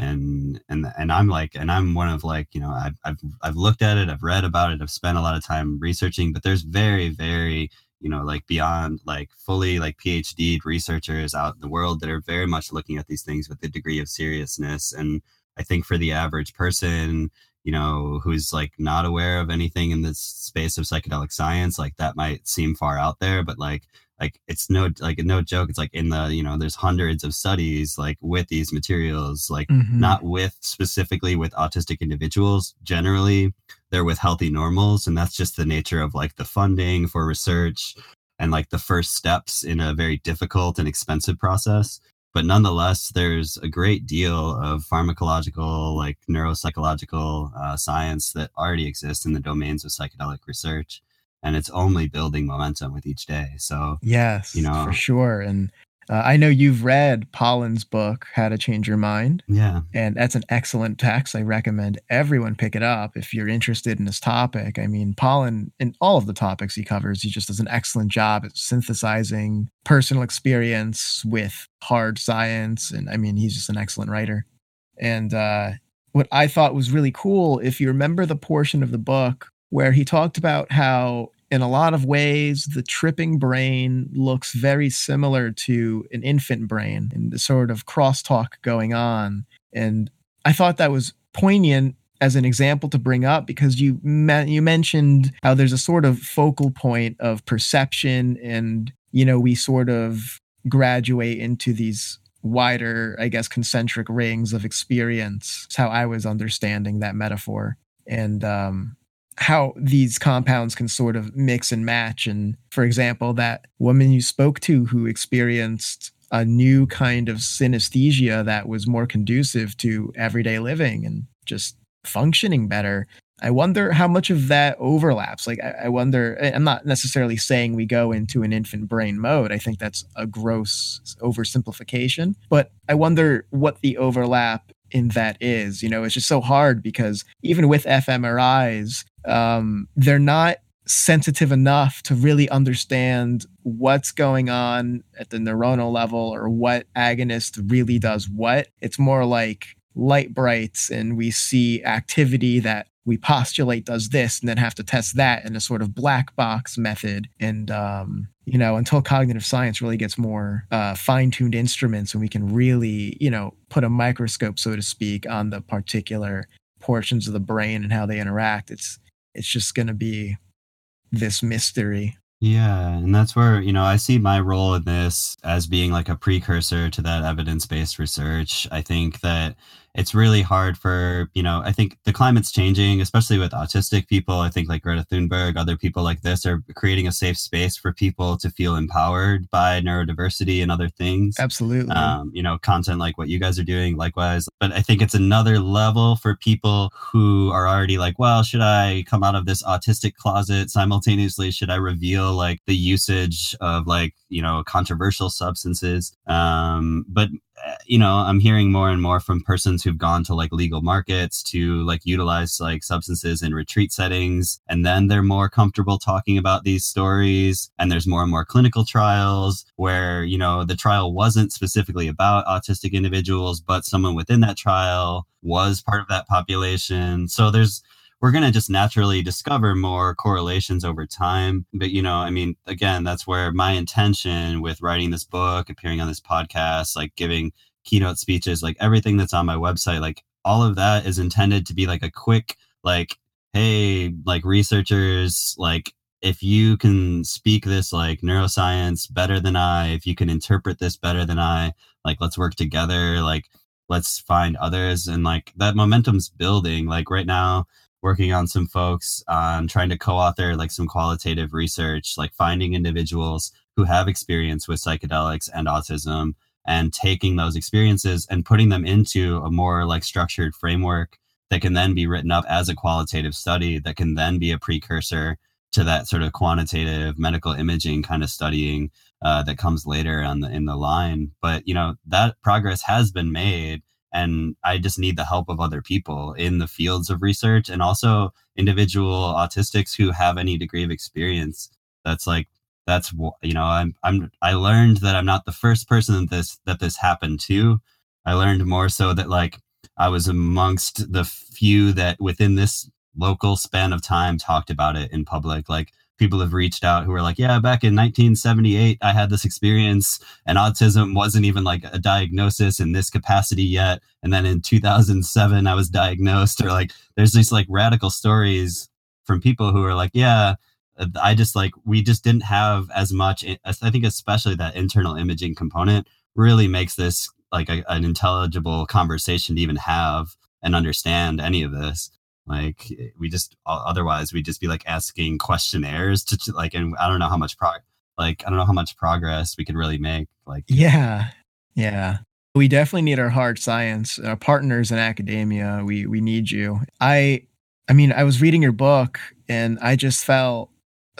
[SPEAKER 2] and and and I'm like and I'm one of like you know I've, I've I've looked at it I've read about it I've spent a lot of time researching but there's very very you know like beyond like fully like PhD researchers out in the world that are very much looking at these things with a degree of seriousness. And I think for the average person you know, who's like not aware of anything in this space of psychedelic science, like that might seem far out there, but like like it's no like no joke. It's like in the you know there's hundreds of studies like with these materials, like mm-hmm. not with specifically with autistic individuals. Generally, they're with healthy normals, and that's just the nature of like the funding for research and like the first steps in a very difficult and expensive process but nonetheless there's a great deal of pharmacological like neuropsychological uh, science that already exists in the domains of psychedelic research and it's only building momentum with each day. So
[SPEAKER 1] yes you know for sure and uh, I know you've read Pollan's book, How to Change Your Mind.
[SPEAKER 2] Yeah.
[SPEAKER 1] And that's an excellent text. I recommend everyone pick it up if you're interested in this topic. I mean, Pollan, in all of the topics he covers, he just does an excellent job at synthesizing personal experience with hard science. And I mean, he's just an excellent writer. And uh, what I thought was really cool, if you remember the portion of the book where he talked about how in a lot of ways, the tripping brain looks very similar to an infant brain and the sort of crosstalk going on. And I thought that was poignant as an example to bring up because you you mentioned how there's a sort of focal point of perception and you know we sort of graduate into these wider, I guess, concentric rings of experience. It's how I was understanding that metaphor. And um, how these compounds can sort of mix and match. And for example, that woman you spoke to who experienced a new kind of synesthesia that was more conducive to everyday living and just functioning better. I wonder how much of that overlaps. Like, I, I wonder, I'm not necessarily saying we go into an infant brain mode. I think that's a gross oversimplification, but I wonder what the overlap in that is. You know, it's just so hard because even with fMRIs, um, they're not sensitive enough to really understand what's going on at the neuronal level or what agonist really does what. It's more like Lite-Brites and we see activity that we postulate does this and then have to test that in a sort of black box method. And, um, you know, until cognitive science really gets more uh, fine tuned instruments and we can really, you know, put a microscope, so to speak, on the particular portions of the brain and how they interact, it's, it's just going to be this mystery.
[SPEAKER 2] Yeah, and that's where, you know, I see my role in this as being like a precursor to that evidence based research. I think that it's really hard for you know i think the climate's changing especially with autistic people. I think like greta thunberg other people like this are creating a safe space for people to feel empowered by neurodiversity and other things.
[SPEAKER 1] Absolutely.
[SPEAKER 2] Um, you know content like what you guys are doing likewise. But i think it's another level for people who are already like well should i come out of this autistic closet simultaneously? Should i reveal like the usage of like you know controversial substances? Um, but you know i'm hearing more and more from persons who've gone to like legal markets to like utilize like substances in retreat settings and then they're more comfortable talking about these stories and there's more and more clinical trials where you know the trial wasn't specifically about autistic individuals but someone within that trial was part of that population. So there's we're going to just naturally discover more correlations over time. But, you know, I mean, again, that's where my intention with writing this book, appearing on this podcast, like giving keynote speeches, like everything that's on my website, like all of that is intended to be like a quick, like, hey, like researchers, like, if you can speak this like neuroscience better than I, if you can interpret this better than I, like, let's work together. Like, let's find others. And like that momentum's building. Like, right now, working on some folks on trying to co-author like some qualitative research like finding individuals who have experience with psychedelics and autism and taking those experiences and putting them into a more like structured framework that can then be written up as a qualitative study that can then be a precursor to that sort of quantitative medical imaging kind of studying uh, that comes later on the in the line. But you know that progress has been made and i just need the help of other people in the fields of research and also individual autistics who have any degree of experience that's like that's you know i'm i'm i learned that i'm not the first person that this that this happened to. I learned more so that like i was amongst the few that within this local span of time talked about it in public like people have reached out who are like, yeah, back in 1978, I had this experience and autism wasn't even like a diagnosis in this capacity yet. And then in 2007, I was diagnosed or like, there's these like radical stories from people who are like, yeah, I just like, we just didn't have as much. I think especially that internal imaging component really makes this like a, an intelligible conversation to even have and understand any of this. Like we just otherwise we'd just be like asking questionnaires to like, and I don't know how much prog like I don't know how much progress we could really make. Like
[SPEAKER 1] yeah, yeah. We definitely need our hard science, our partners in academia. We we need you. I I mean, I was reading your book and I just felt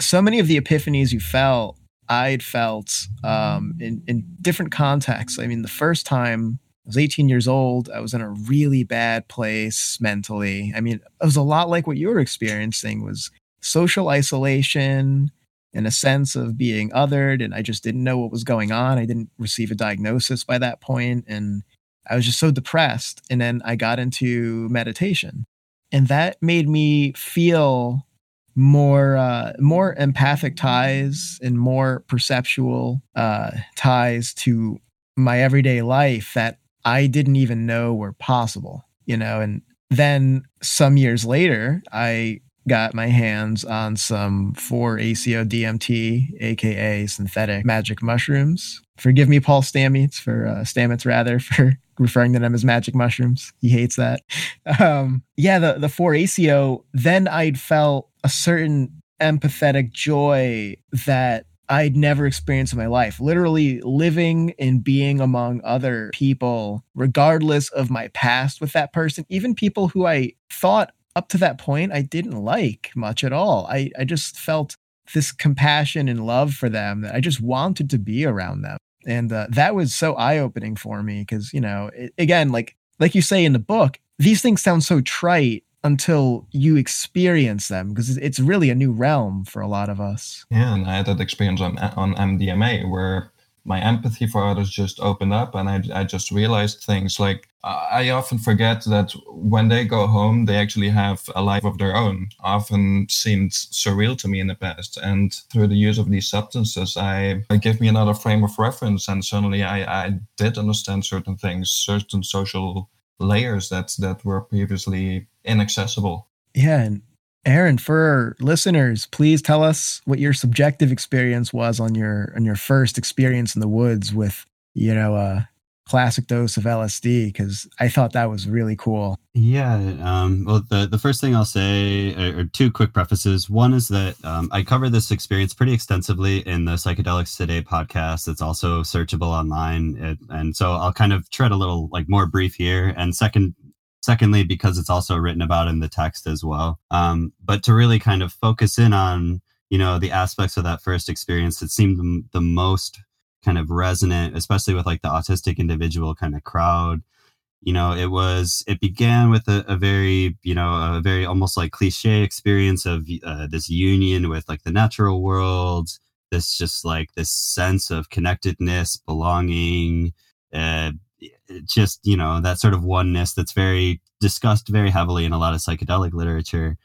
[SPEAKER 1] so many of the epiphanies you felt I'd felt um, in in different contexts. I mean, the first time I was 18 years old. I was in a really bad place mentally. I mean, it was a lot like what you were experiencing was social isolation and a sense of being othered and I just didn't know what was going on. I didn't receive a diagnosis by that point and I was just so depressed and then I got into meditation. And that made me feel more uh, more empathic ties and more perceptual uh, ties to my everyday life that I didn't even know were possible, you know, and then some years later, I got my hands on some 4-ACO DMT, aka synthetic magic mushrooms. Forgive me, Paul Stamets, for uh, Stamets rather *laughs* for referring to them as magic mushrooms. He hates that. Um, yeah, the the 4-ACO. Then I'd felt a certain empathetic joy that I'd never experienced in my life. Literally living and being among other people, regardless of my past with that person, even people who I thought up to that point I didn't like much at all. I, I just felt this compassion and love for them that I just wanted to be around them. And uh, that was so eye opening for me because, you know, it, again, like like you say in the book, these things sound so trite until you experience them because it's really a new realm for a lot of us.
[SPEAKER 3] Yeah, and I had that experience on on MDMA where my empathy for others just opened up and I, I just realized things like I often forget that when they go home, they actually have a life of their own. Often seemed surreal to me in the past. And through the use of these substances, I gave me another frame of reference. And suddenly I, I did understand certain things, certain social layers that that were previously inaccessible.
[SPEAKER 1] Yeah, and Aaron, for listeners, please tell us what your subjective experience was on your on your first experience in the woods with, you know, a classic dose of LSD because I thought that was really cool.
[SPEAKER 2] Yeah. Um, well, the the first thing I'll say are, two quick prefaces. One is that um, I cover this experience pretty extensively in the Psychedelics Today podcast. It's also searchable online, it, and so I'll kind of tread a little like more brief here. And second, Secondly, because it's also written about in the text as well. Um, but to really kind of focus in on, you know, the aspects of that first experience that seemed the, the most kind of resonant, especially with like the autistic individual kind of crowd. You know, it was, it began with a, a very, you know, a very almost like cliche experience of uh, this union with like the natural world, this just like this sense of connectedness, belonging, uh, just you know that sort of oneness that's very discussed very heavily in a lot of psychedelic literature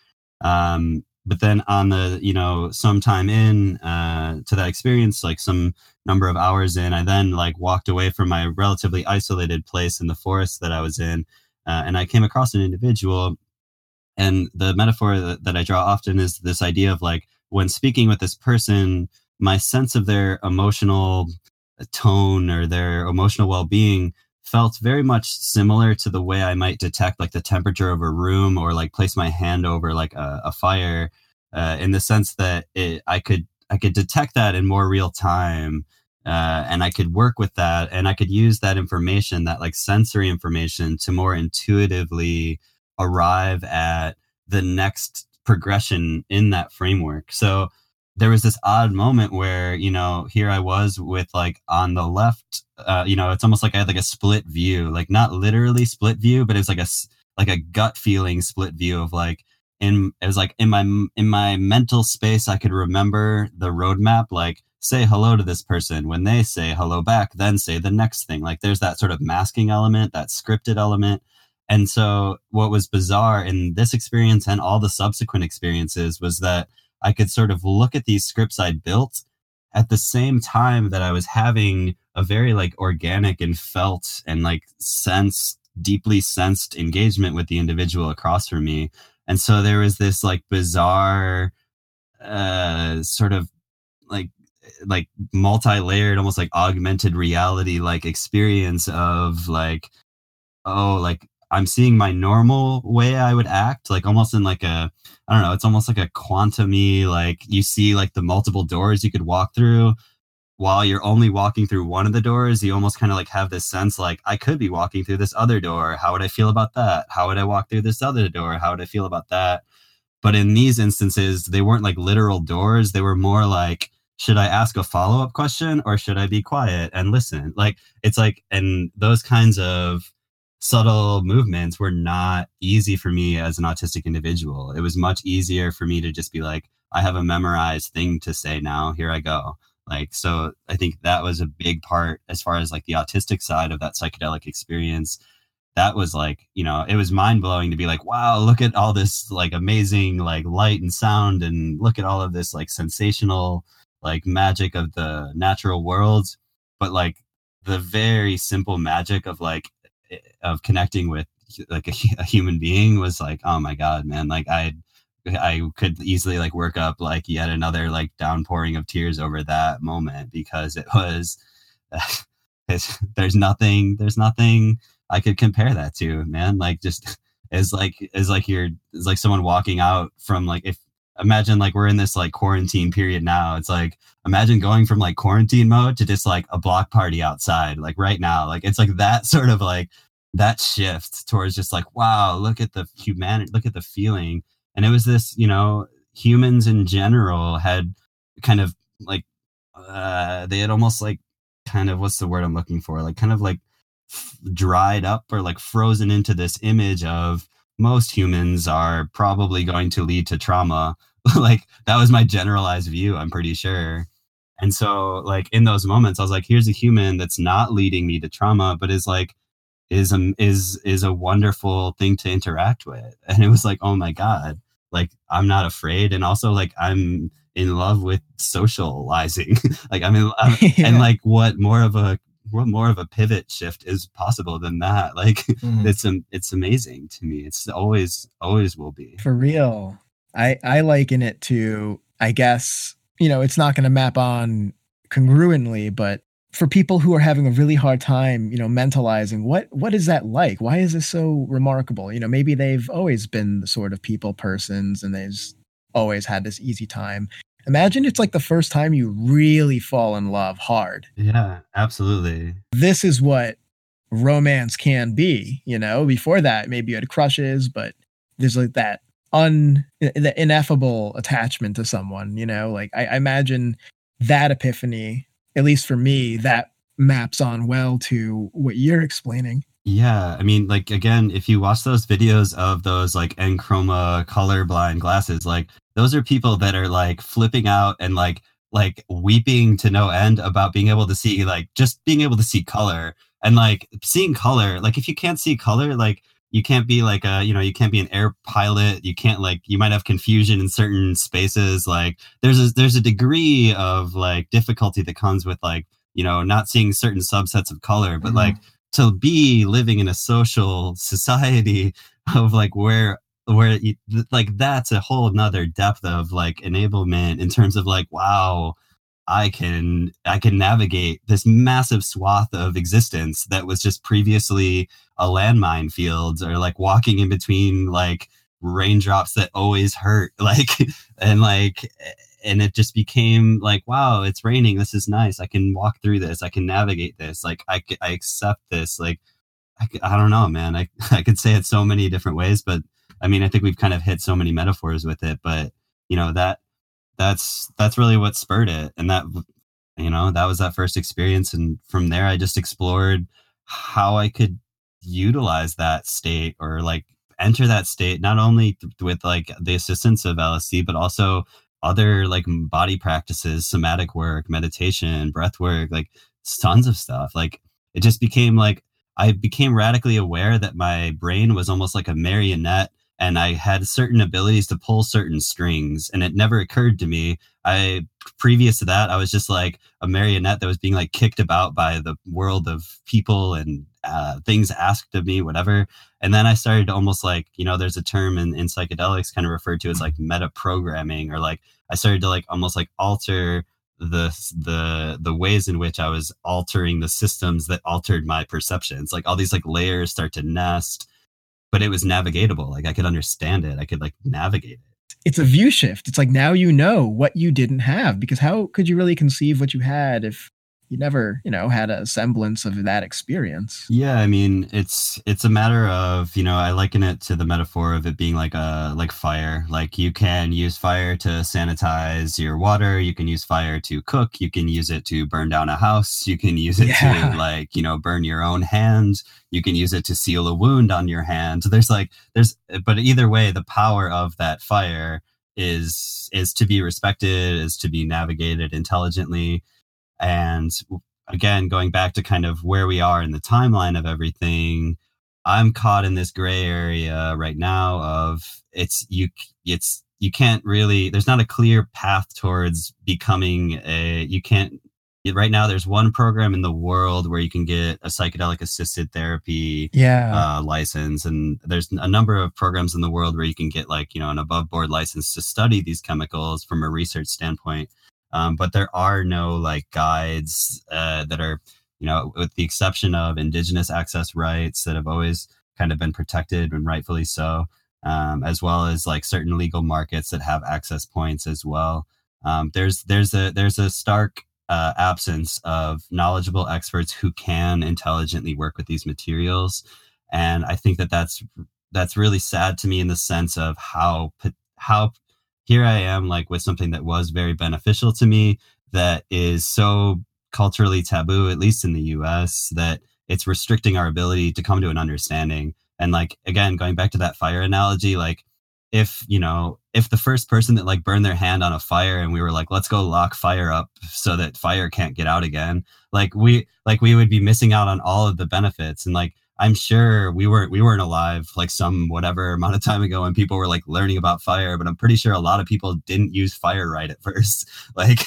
[SPEAKER 2] um, but then on the you know sometime in uh, to that experience like some number of hours in. I then like walked away from my relatively isolated place in the forest that i was in uh, and i came across an individual. And the metaphor that, that i draw often is this idea of like when speaking with this person my sense of their emotional tone or their emotional well-being felt very much similar to the way I might detect like the temperature of a room or like place my hand over like a, a fire, uh, in the sense that it, I could I could detect that in more real time, uh, and I could work with that, and I could use that information, that like sensory information, to more intuitively arrive at the next progression in that framework. So there was this odd moment where you know here i was with like on the left uh, you know it's almost like i had like a split view like not literally split view but it was like a like a gut feeling split view of like in it was like in my in my mental space i could remember the roadmap like say hello to this person. When they say hello back then say the next thing. Like there's that sort of masking element that scripted element. And so what was bizarre in this experience and all the subsequent experiences was that I could sort of look at these scripts I built at the same time that I was having a very like organic and felt and like sensed deeply sensed engagement with the individual across from me. And so there was this like bizarre uh sort of like like multi-layered almost like augmented reality like experience of like oh like I'm seeing my normal way I would act, like almost in like a, I don't know, it's almost like a quantumy, like you see like the multiple doors you could walk through. While you're only walking through one of the doors, you almost kind of like have this sense like I could be walking through this other door. How would I feel about that? How would I walk through this other door? How would I feel about that? But in these instances, they weren't like literal doors. They were more like, should I ask a follow up question or should I be quiet and listen? Like, it's like, and those kinds of subtle movements were not easy for me as an autistic individual. It was much easier for me to just be like, I have a memorized thing to say now. Here I go. Like, so I think that was a big part as far as like the autistic side of that psychedelic experience. That was like, you know, it was mind blowing to be like, wow, look at all this like amazing like light and sound and look at all of this like sensational like magic of the natural world. But like the very simple magic of like eh, of connecting with like a, a, human being was like oh my god man like i I could easily like work up like yet another like downpouring of tears over that moment because it was *laughs* there's nothing there's nothing I could compare that to, man. Like just is like is like you're is like someone walking out from like if imagine like we're in this like quarantine period now. It's like imagine going from like quarantine mode to just like a block party outside, like right now. Like it's like that *laughs* sort of like that shift towards just like, wow, look at the humanity, look at the feeling. And it was this, you know, humans in general had kind of like uh they had almost like kind of what's the word I'm looking for? Like kind of like f- dried up or like frozen into this image of most humans are probably going to lead to trauma. *laughs* like that was my generalized view, I'm pretty sure. And so like in those moments I was like here's a human that's not leading me to trauma but is like is a is is a wonderful thing to interact with. *laughs* And it was like oh my god, like I'm not afraid and also like I'm in love with socializing. *laughs* like I mean *laughs* yeah. and like what more of a what more of a pivot shift is possible than that? *laughs* Like mm-hmm. it's um, it's amazing to me. It's always always will be.
[SPEAKER 1] For real. I I liken it to I guess, you know, it's not going to map on congruently, but for people who are having a really hard time, you know, mentalizing what what is that like? Why is this so remarkable? You know, maybe they've always been the sort of people persons and they've always had this easy time. Imagine it's like the first time you really fall in love hard.
[SPEAKER 2] Yeah, absolutely.
[SPEAKER 1] This is what romance can be, you know. Before that, maybe you had crushes, but there's like that un the ineffable attachment to someone, you know. Like I, I imagine that epiphany, at least for me, that maps on well to what you're explaining.
[SPEAKER 2] Yeah, I mean, like again, if you watch those videos of those like EnChroma colorblind glasses, like those are people that are like flipping out and like like weeping to no end about being able to see like just being able to see color and like seeing color. Like if you can't see color, like you can't be like a you know you can't be an air pilot. You can't like you might have confusion in certain spaces. Like there's a there's a degree of like difficulty that comes with like you know not seeing certain subsets of color, but mm-hmm. like to be living in a social *laughs* society of like where where you, like that's a whole nother depth of like enablement in terms of like wow i can i can navigate this massive swath of existence that was just previously a landmine field or like walking in between like raindrops that always hurt *laughs* like and like and it just became like wow it's raining. This is nice. I can walk through this. I can navigate this. Like i, I accept this. Like I, I don't know man. I, *laughs* I could say it so many different ways but i mean i think we've kind of hit so many metaphors with it but you know that that's that's really what spurred it and that you know that was that first experience and from there i just explored how i could utilize that state or like enter that state not only th- with like the assistance of lsd but also other like body practices, somatic work, meditation, breath work, like tons of stuff. Like it just became like I became radically aware that my brain was almost like a marionette and I had certain abilities to pull certain strings. And it never occurred to me. I previous to that, I was just like a marionette that was being like kicked about by the world of people and uh, things asked of me, whatever. And then I started to almost like, you know, there's a term in, in psychedelics kind of referred to as like meta programming, or like I started to like almost like alter the the the ways in which I was altering the systems that altered my perceptions. Like all these like layers start to nest, but it was navigatable. Like I could understand it. I could like navigate it.
[SPEAKER 1] It's a view shift. It's like now you know what you didn't have because how could you really conceive what you had if you never you know had a semblance of that experience.
[SPEAKER 2] Yeah i mean it's it's a matter of you know i liken it to the metaphor of it being like a like fire. Like you can use fire to sanitize your water. You can use fire to cook. You can use it to burn down a house. You can use it yeah. to *laughs* like you know burn your own hand. You can use it to seal a wound on your hand. There's like there's but either way the power of that fire is is to be respected is to be navigated intelligently and again, going back to kind of where we are in the timeline of everything, I'm caught in this gray area right now of it's you it's you can't really there's not a clear path towards becoming a you can't right now there's one program in the world where you can get a psychedelic assisted therapy
[SPEAKER 1] yeah.
[SPEAKER 2] uh, license and there's a number of programs in the world where you can get like you know an above board license to study these chemicals from a research standpoint um, but there are no like guides uh, that are you know with the exception of indigenous access rights that have always kind of been protected and rightfully so um, as well as like certain legal markets that have access points as well. Um, there's there's a there's a stark uh, absence of knowledgeable experts who can intelligently work with these materials and i think that that's that's really sad to me in the sense of how how here i am like with something that was very beneficial to me that is so culturally taboo at least in the us that it's restricting our ability to come to an understanding. And like again going back to that fire analogy like if you know if the first person that like burned their hand on a fire and we were like let's go lock fire up so that fire can't get out again like we like we would be missing out on all of the benefits. And like i'm sure we weren't we weren't alive like some whatever amount of time ago when people were like learning about fire but i'm pretty sure a lot of people didn't use fire right at *laughs* first. Like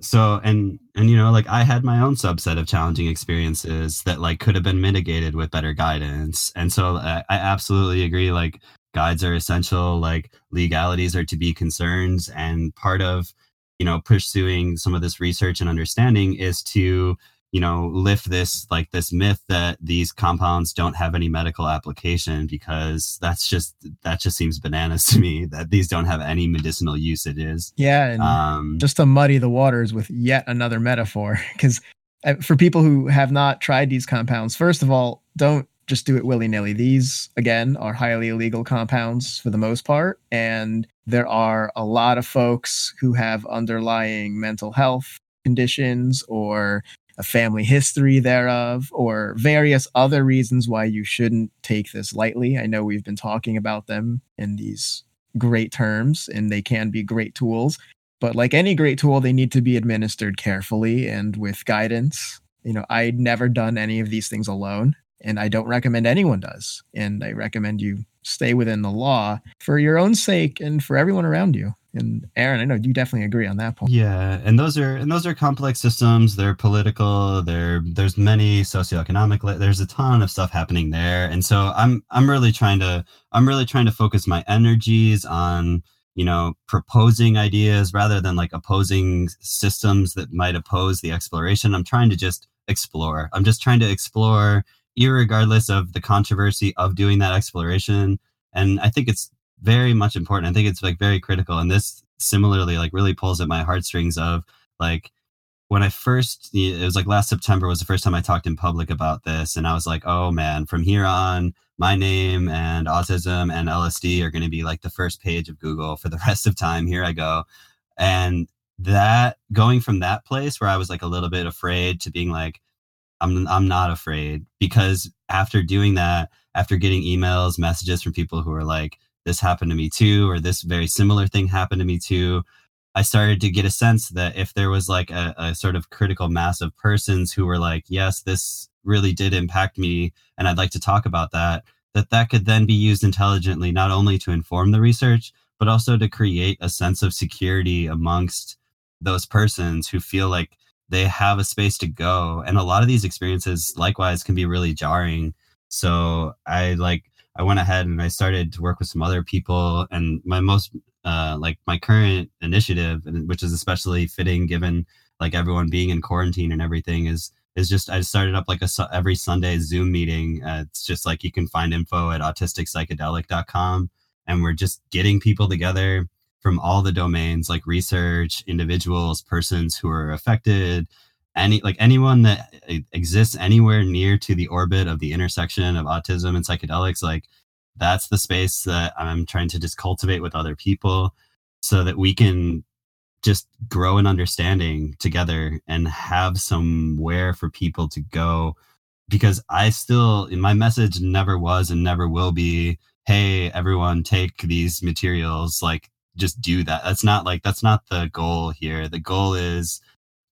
[SPEAKER 2] so and and you know like i had my own subset of challenging experiences that like could have been mitigated with better guidance. And so I, I absolutely agree like guides are essential like legalities are to be concerns and part of you know pursuing some of this research and understanding is to you know lift this like this myth that these compounds don't have any medical application because that's just that just seems bananas to me that these don't have any medicinal usages
[SPEAKER 1] yeah and um, just to muddy the waters with yet another metaphor *laughs* because uh, for people who have not tried these compounds first of all don't just do it willy-nilly. These again are highly illegal compounds for the most part and there are a lot of folks who have underlying mental health conditions or a family history thereof, or various other reasons why you shouldn't take this lightly. I know we've been talking about them in these great terms, and they can be great tools. But like any great tool, they need to be administered carefully and with guidance. You know, I'd never done any of these things alone, and I don't recommend anyone does. And I recommend you stay within the law for your own sake and for everyone around you. And Aaron, I know you definitely agree on that point.
[SPEAKER 2] Yeah, and those are and those are complex systems. They're political. There, there's many socioeconomic. There's a ton of stuff happening there, and so I'm I'm really trying to I'm really trying to focus my energies on you know proposing ideas rather than like opposing systems that might oppose the exploration. I'm trying to just explore. I'm just trying to explore, regardless of the controversy of doing that exploration. And I think it's very much important. I think it's like very critical. And this similarly like really pulls at my heartstrings of like when I first it was like last September was the first time I talked in public about this and I was like, "Oh man, from here on my name and autism and LSD are going to be like the first page of Google for the *laughs* rest of time. Here I go." And that going from that place where I was like a little bit afraid to being like I'm I'm not afraid because after doing that, after getting emails, messages from people who are like this happened to me too, or this very similar thing happened to me too. I started to get a sense that if there was like a, a, sort of critical mass of persons who were like, yes, this really did impact me, and I'd like to talk about that, that that could then be used intelligently, not only to inform the research, but also to create a sense of security amongst those persons who feel like they have a space to go. And a lot of these experiences, likewise, can be really jarring. So I like I went ahead and I started to work with some other people. And my most, uh, like my current initiative, which is especially fitting given like everyone being in quarantine and everything, is is just I started up like a every Sunday Zoom meeting. Uh, it's just like you can find info at autisticpsychedelic.com, and we're just getting people together from all the domains like research, individuals, persons who are affected, any like anyone that exists anywhere near to the orbit of the intersection of autism and psychedelics like that's the space that i'm trying to just cultivate with other people so that we can just grow an understanding together and have somewhere for people to go. Because i still my message never was and never will be hey everyone take these materials like just do that. That's not like that's not the goal here. The goal is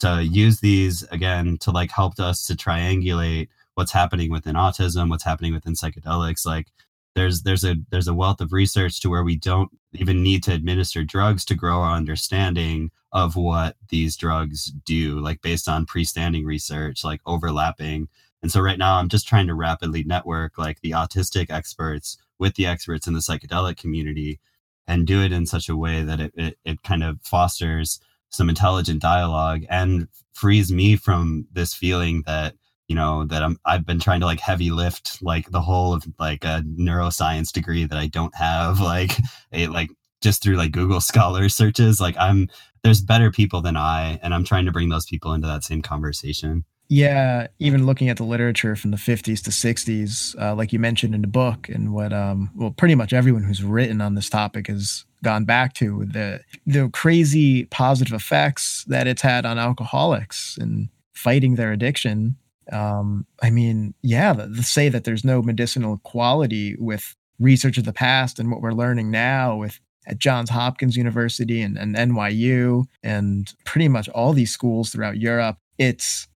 [SPEAKER 2] to use these again to like help us to triangulate what's happening within autism, what's happening within psychedelics. Like there's there's a there's a wealth of research to where we don't even need to administer drugs to grow our understanding of what these drugs do, like based on pre-standing research, like overlapping. And so right now I'm just trying to rapidly network like the autistic experts with the experts in the psychedelic community and do it in such a way that it, it, it kind of fosters some intelligent dialogue and frees me from this feeling that you know that I'm I've been trying to like heavy lift like the whole of like a neuroscience degree that I don't have *laughs* like a like just through like Google Scholar searches like I'm there's better people than I and I'm trying to bring those people into that same conversation.
[SPEAKER 1] Yeah, even looking at the literature from the 50s to 60s, uh, like you mentioned in the book, and what um, well, pretty much everyone who's written on this topic has gone back to the the crazy positive effects that it's had on alcoholics and fighting their addiction. Um, I mean, yeah, the, the say that there's no medicinal quality with research of the past and what we're learning now with at Johns Hopkins University and, and NYU and pretty much all these schools throughout Europe. It's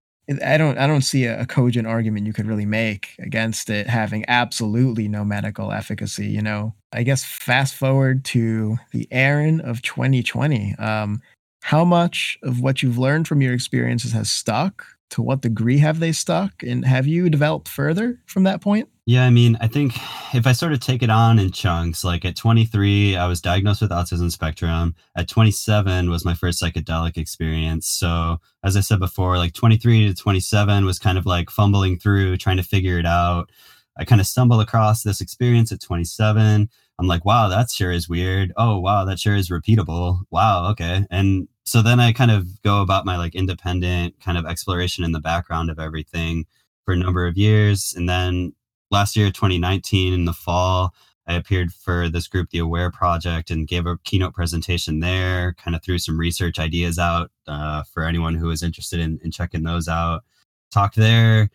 [SPEAKER 1] I don't I don't see a, a, cogent argument you could really make against it having absolutely no medical efficacy. You know, I guess fast forward to the Aaron of 2020. Um, how much of what you've learned from your experiences has stuck? To what degree have they stuck? And have you developed further from that point?
[SPEAKER 2] Yeah, I mean, I think if I sort of take it on in chunks, like at 23, I was diagnosed with autism spectrum. At 27 was my first psychedelic experience. So, as I said before, like 23 to 27 was kind of like fumbling through, trying to figure it out. I kind of stumbled across this experience at 27. I'm like, wow, that sure is weird. Oh, wow, that sure is repeatable. Wow, okay. And so then I kind of go about my like independent kind of exploration in the background of everything for a number of years. And then last year, 2019, in the fall, I appeared for this group, the Aware Project, and gave a keynote presentation there. Kind of threw some research ideas out uh, for anyone who was interested in, in checking those out. Talked there.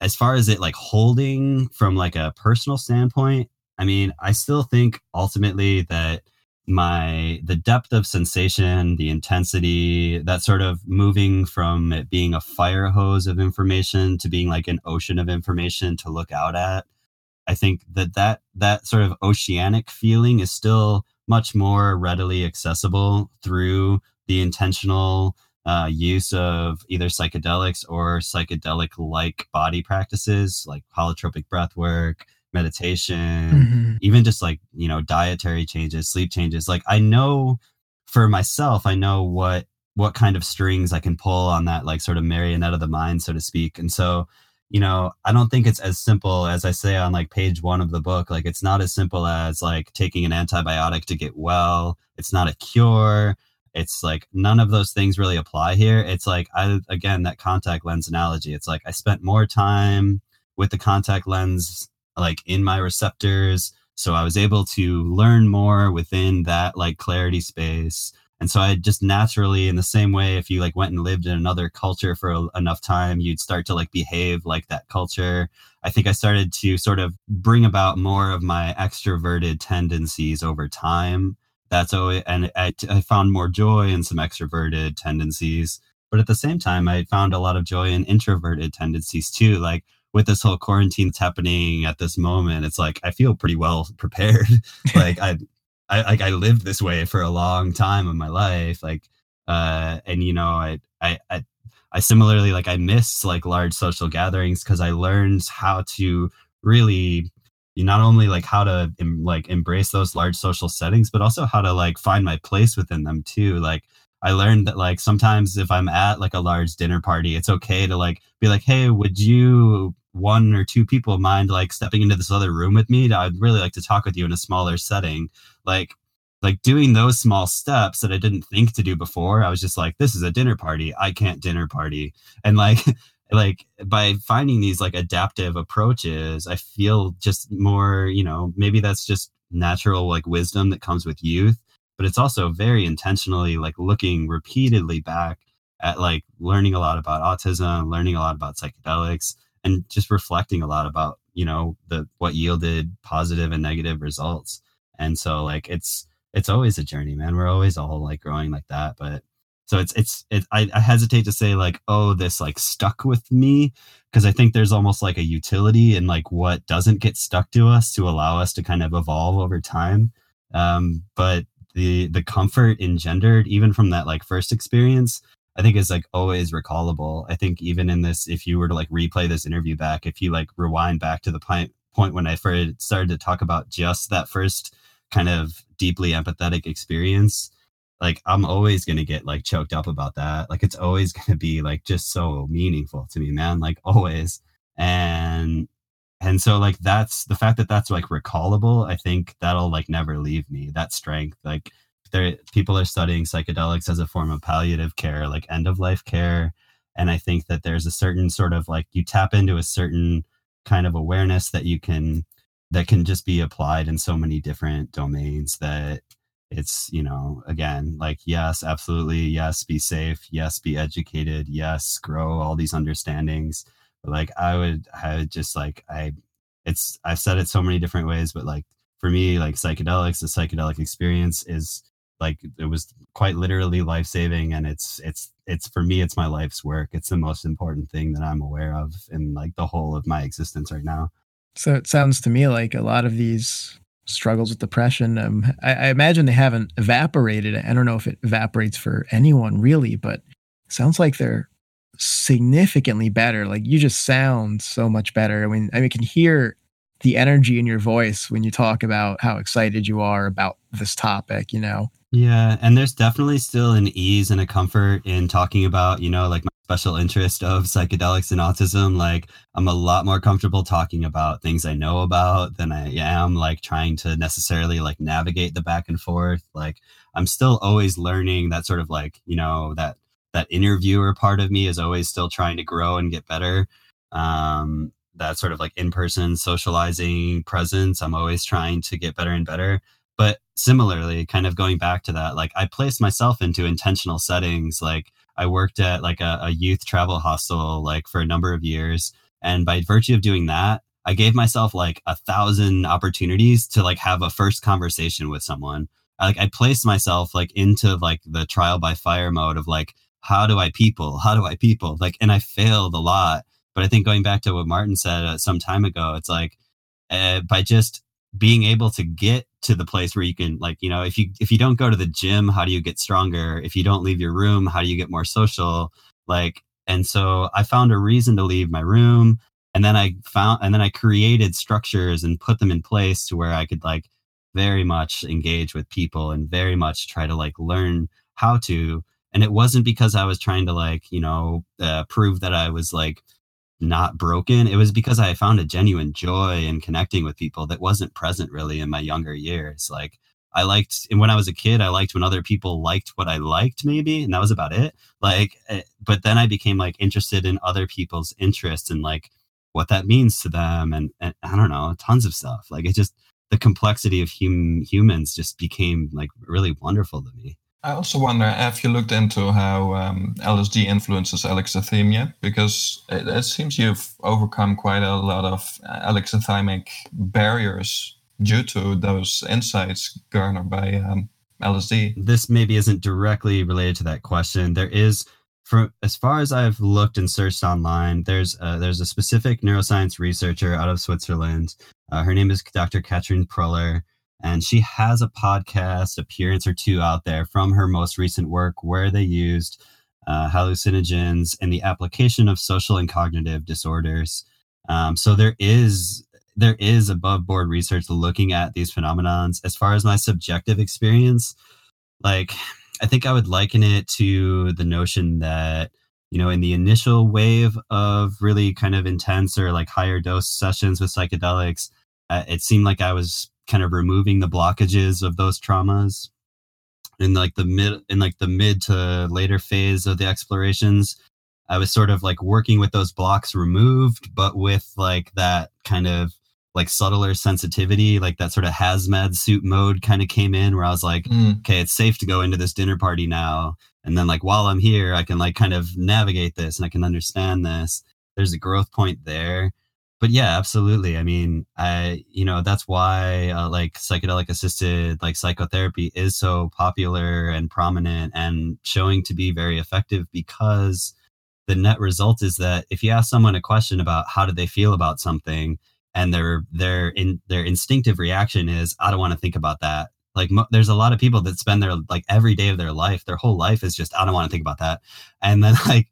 [SPEAKER 2] As far as it like holding from like a personal standpoint, I mean, I still think ultimately that my the depth of sensation the intensity that sort of moving from it being a fire hose of information to being like an ocean of information to look out at i think that that that sort of oceanic feeling is still much more readily accessible through the intentional uh, use of either psychedelics or psychedelic like body practices like holotropic breath work meditation, mm-hmm. even just like, you know, dietary changes, sleep changes. Like I know for myself, I know what what kind of strings I can pull on that like sort of marionette of the mind, so to speak. And so, you know, I don't think it's as simple as I say on like page one of the book. Like it's not as simple as like taking an antibiotic to get well. It's not a cure. It's like none of those things really apply here. It's like I again that contact lens analogy. It's like I spent more time with the contact lens like in my receptors. So I was able to learn more within that like clarity space. And so I just naturally, in the same way, if you like went and lived in another culture for a, enough time, you'd start to like behave like that culture. I think I started to sort of bring about more of my extroverted tendencies over time. That's always, and I, I found more joy in some extroverted tendencies. But at the same time, I found a lot of joy in introverted tendencies too. Like with this whole quarantine that's happening at this moment, it's like I feel pretty well *laughs* prepared. *laughs* like I, I like I lived this way for a long time in my life. Like, uh, and you know, I, I, I, I similarly like I miss like large social gatherings because I learned how to really not only like how to em- like embrace those large social settings but also how to like find my place within them too like I learned that like sometimes if I'm at like a large dinner party, it's okay to like be like, hey, would you one or two people mind like stepping into this other room with me? I'd really like to talk with you in a smaller setting. Like like doing those small steps that I didn't think to do before. I was just like, this is a dinner party. I can't dinner party. And like *laughs* like by finding these like adaptive approaches, I feel just more, you know, maybe that's just natural like wisdom that comes with youth but it's also very intentionally like looking repeatedly back at like learning a lot about autism, learning a lot about psychedelics, and just reflecting a lot about you know the what yielded positive and negative results. And so like it's it's always a journey, man. We're always all like growing like that, but so it's it's it, I, I hesitate to say like oh this like stuck with me because I think there's almost like a utility in like what doesn't get stuck to us to allow us to kind of evolve over time Um, but the the comfort engendered even from that like first experience I think is like always recallable. I think even in this, if you were to like replay this interview back, if you like rewind back to the point point when I first started to talk about just that first kind of deeply empathetic experience, like I'm always gonna get like choked up about that. Like it's always *laughs* gonna be like just so meaningful to me, man. Like always. And and so like that's the fact that that's like recallable, I think that'll like never leave me. That strength. Like there people are studying psychedelics as a form of palliative care, like end of life care. And I think that there's a certain sort of like you tap into a certain kind of awareness that you can that can just be applied in so many different domains that it's you know again like yes absolutely yes be safe yes be educated yes grow all these understandings. But like i would i would just like i it's i've said it so many different ways but like for me like psychedelics the psychedelic experience is like it was quite literally life saving and it's it's it's for me it's my life's work. It's the most important thing that i'm aware of in like the whole of my existence right now.
[SPEAKER 1] So it sounds to me like a lot of these struggles with depression. Um, I, I imagine they haven't evaporated. I don't know if it evaporates for anyone really but sounds like they're significantly better. Like you just sound so much better. I mean i mean, can hear the energy in your voice when you talk about how excited you are about this topic you know?
[SPEAKER 2] Yeah, and there's definitely still an ease and a comfort in talking about, you know, like special interest of psychedelics and autism. Like I'm a lot more comfortable talking about things I know about than I am like trying to necessarily like navigate the back and forth. Like I'm still always learning that sort of like, you know, that that interviewer part of me is always still trying to grow and get better. Um that sort of like in-person socializing presence, I'm always trying to get better and better but similarly kind of going back to that like i place myself into intentional settings like i worked at like a, a, youth travel hostel like for a number of years and by virtue of doing that i gave myself like a thousand opportunities to like have a first conversation with someone. I, like i placed myself like into like the trial by fire mode of like how do i people? How do i people? Like and i failed a lot. But i think going back to what martin said uh, some time ago it's like uh, by just being able to get to the place where you can like you know if you if you don't go to the gym how do you get stronger? If you don't leave your room how do you get more social? Like and so i found a reason to leave my room and then i found and then i created structures and put them in place to where i could like very much engage with people and very much try to like learn how to. And it wasn't because i was trying to like you know uh, prove that i was like not broken. It was because I found a genuine joy in connecting with people that wasn't present really in my younger years. Like I liked, and when I was a kid, I liked when other people liked what I liked, maybe, and that was about it. Like, eh, but then I became like interested in other people's interests and like what that means to them, and, and I don't know, tons of stuff. Like it just the complexity of hum, humans just became like really wonderful to me.
[SPEAKER 3] I also wonder if you looked into how um, LSD influences alexithymia, because it, it, seems you've overcome quite a lot of alexithymic barriers due to those insights garnered by um, LSD.
[SPEAKER 2] This maybe isn't directly related to that question. There is, for as far as I've looked and searched online, there's a, there's a specific neuroscience researcher out of Switzerland. Uh, her name is Dr. Katrin Preller and she has a podcast appearance or two out there from her most recent work where they used uh, hallucinogens and the application of social and cognitive disorders. Um, so there is there is above board research looking at these phenomenons. As far as my subjective experience, like I think I would liken it to the notion that you know in the initial wave of really kind of intense or like higher dose sessions with psychedelics, uh, it seemed like I was kind of removing the blockages of those traumas in like the mid in like the mid to later phase of the explorations. I was sort of like working with those blocks removed but with like that kind of like subtler sensitivity like that sort of hazmat suit mode kind of came in where i was like mm. okay it's safe to go into this dinner party now and then like while i'm here i can like kind of navigate this and i can understand this. There's a growth point there but yeah, absolutely. I mean, I you know that's why uh, like psychedelic assisted like psychotherapy is so popular and prominent and showing to be very effective because the net result is that if you ask someone a question about how do they feel about something and their their in their instinctive reaction is I don't want to think about that like mo- there's a lot of people that spend their like every day of their life their whole life is just i don't want to think about that and then *laughs* like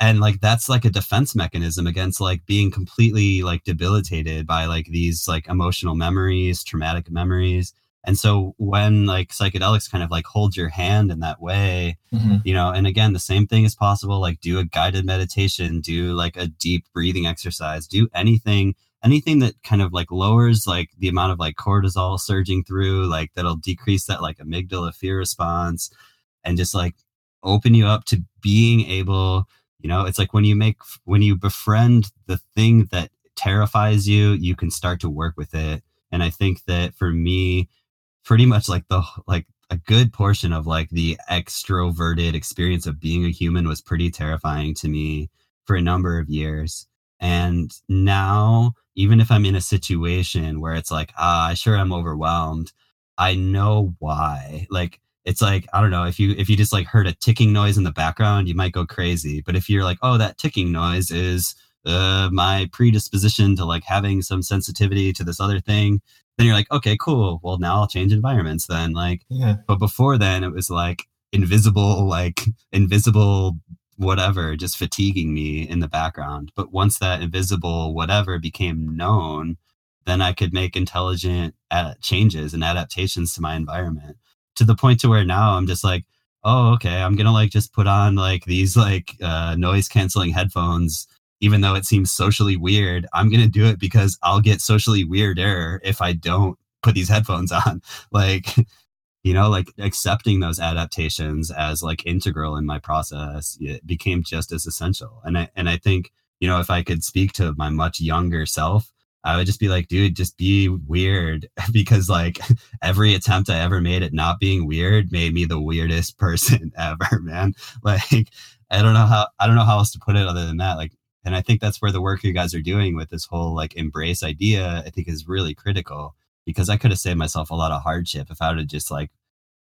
[SPEAKER 2] and like that's like a defense mechanism against like being completely like debilitated by like these like emotional memories traumatic memories and so when like psychedelics kind of like hold your hand in that way mm-hmm. you know and again the same thing is possible like do a guided meditation do like a deep breathing exercise do anything anything that kind of like lowers like the amount of like cortisol surging through like that'll decrease that like amygdala fear response and just like open you up to being able you know it's like when you make when you befriend the thing that terrifies you you can start to work with it and i think that for me pretty much like the like a good portion of like the extroverted experience of being a human was pretty terrifying to me for a number of years and now even if I'm in a situation where it's like, ah, sure I'm overwhelmed, I know why. Like it's like, I don't know, if you if you just like heard a ticking noise in the background, you might go crazy. But if you're like, oh, that ticking noise is uh, my predisposition to like having some sensitivity to this other thing, then you're like, okay, cool. Well, now I'll change environments then. Like, yeah. but before then, it was like invisible, *laughs* like invisible whatever just fatiguing me in the background. But once that invisible whatever became known, then I could make intelligent changes and adaptations to my environment to the point to where now I'm just like, oh, okay, I'm gonna like just put on like these like uh, noise canceling headphones, even though it seems socially weird. I'm gonna do it because I'll get socially weirder if I don't put these headphones on. *laughs* Like you know like accepting those adaptations as like integral in my process it became just as essential and i and i think you know if i could speak to my much younger self i would just be like dude just be weird *laughs* because like *laughs* every attempt i ever made at not being weird made me the weirdest *laughs* person ever man like i don't know how i don't know how else to put it other than that like and i think that's where the work you guys are doing with this whole like embrace idea i think is really critical because I could have saved myself a lot of hardship if I would have just like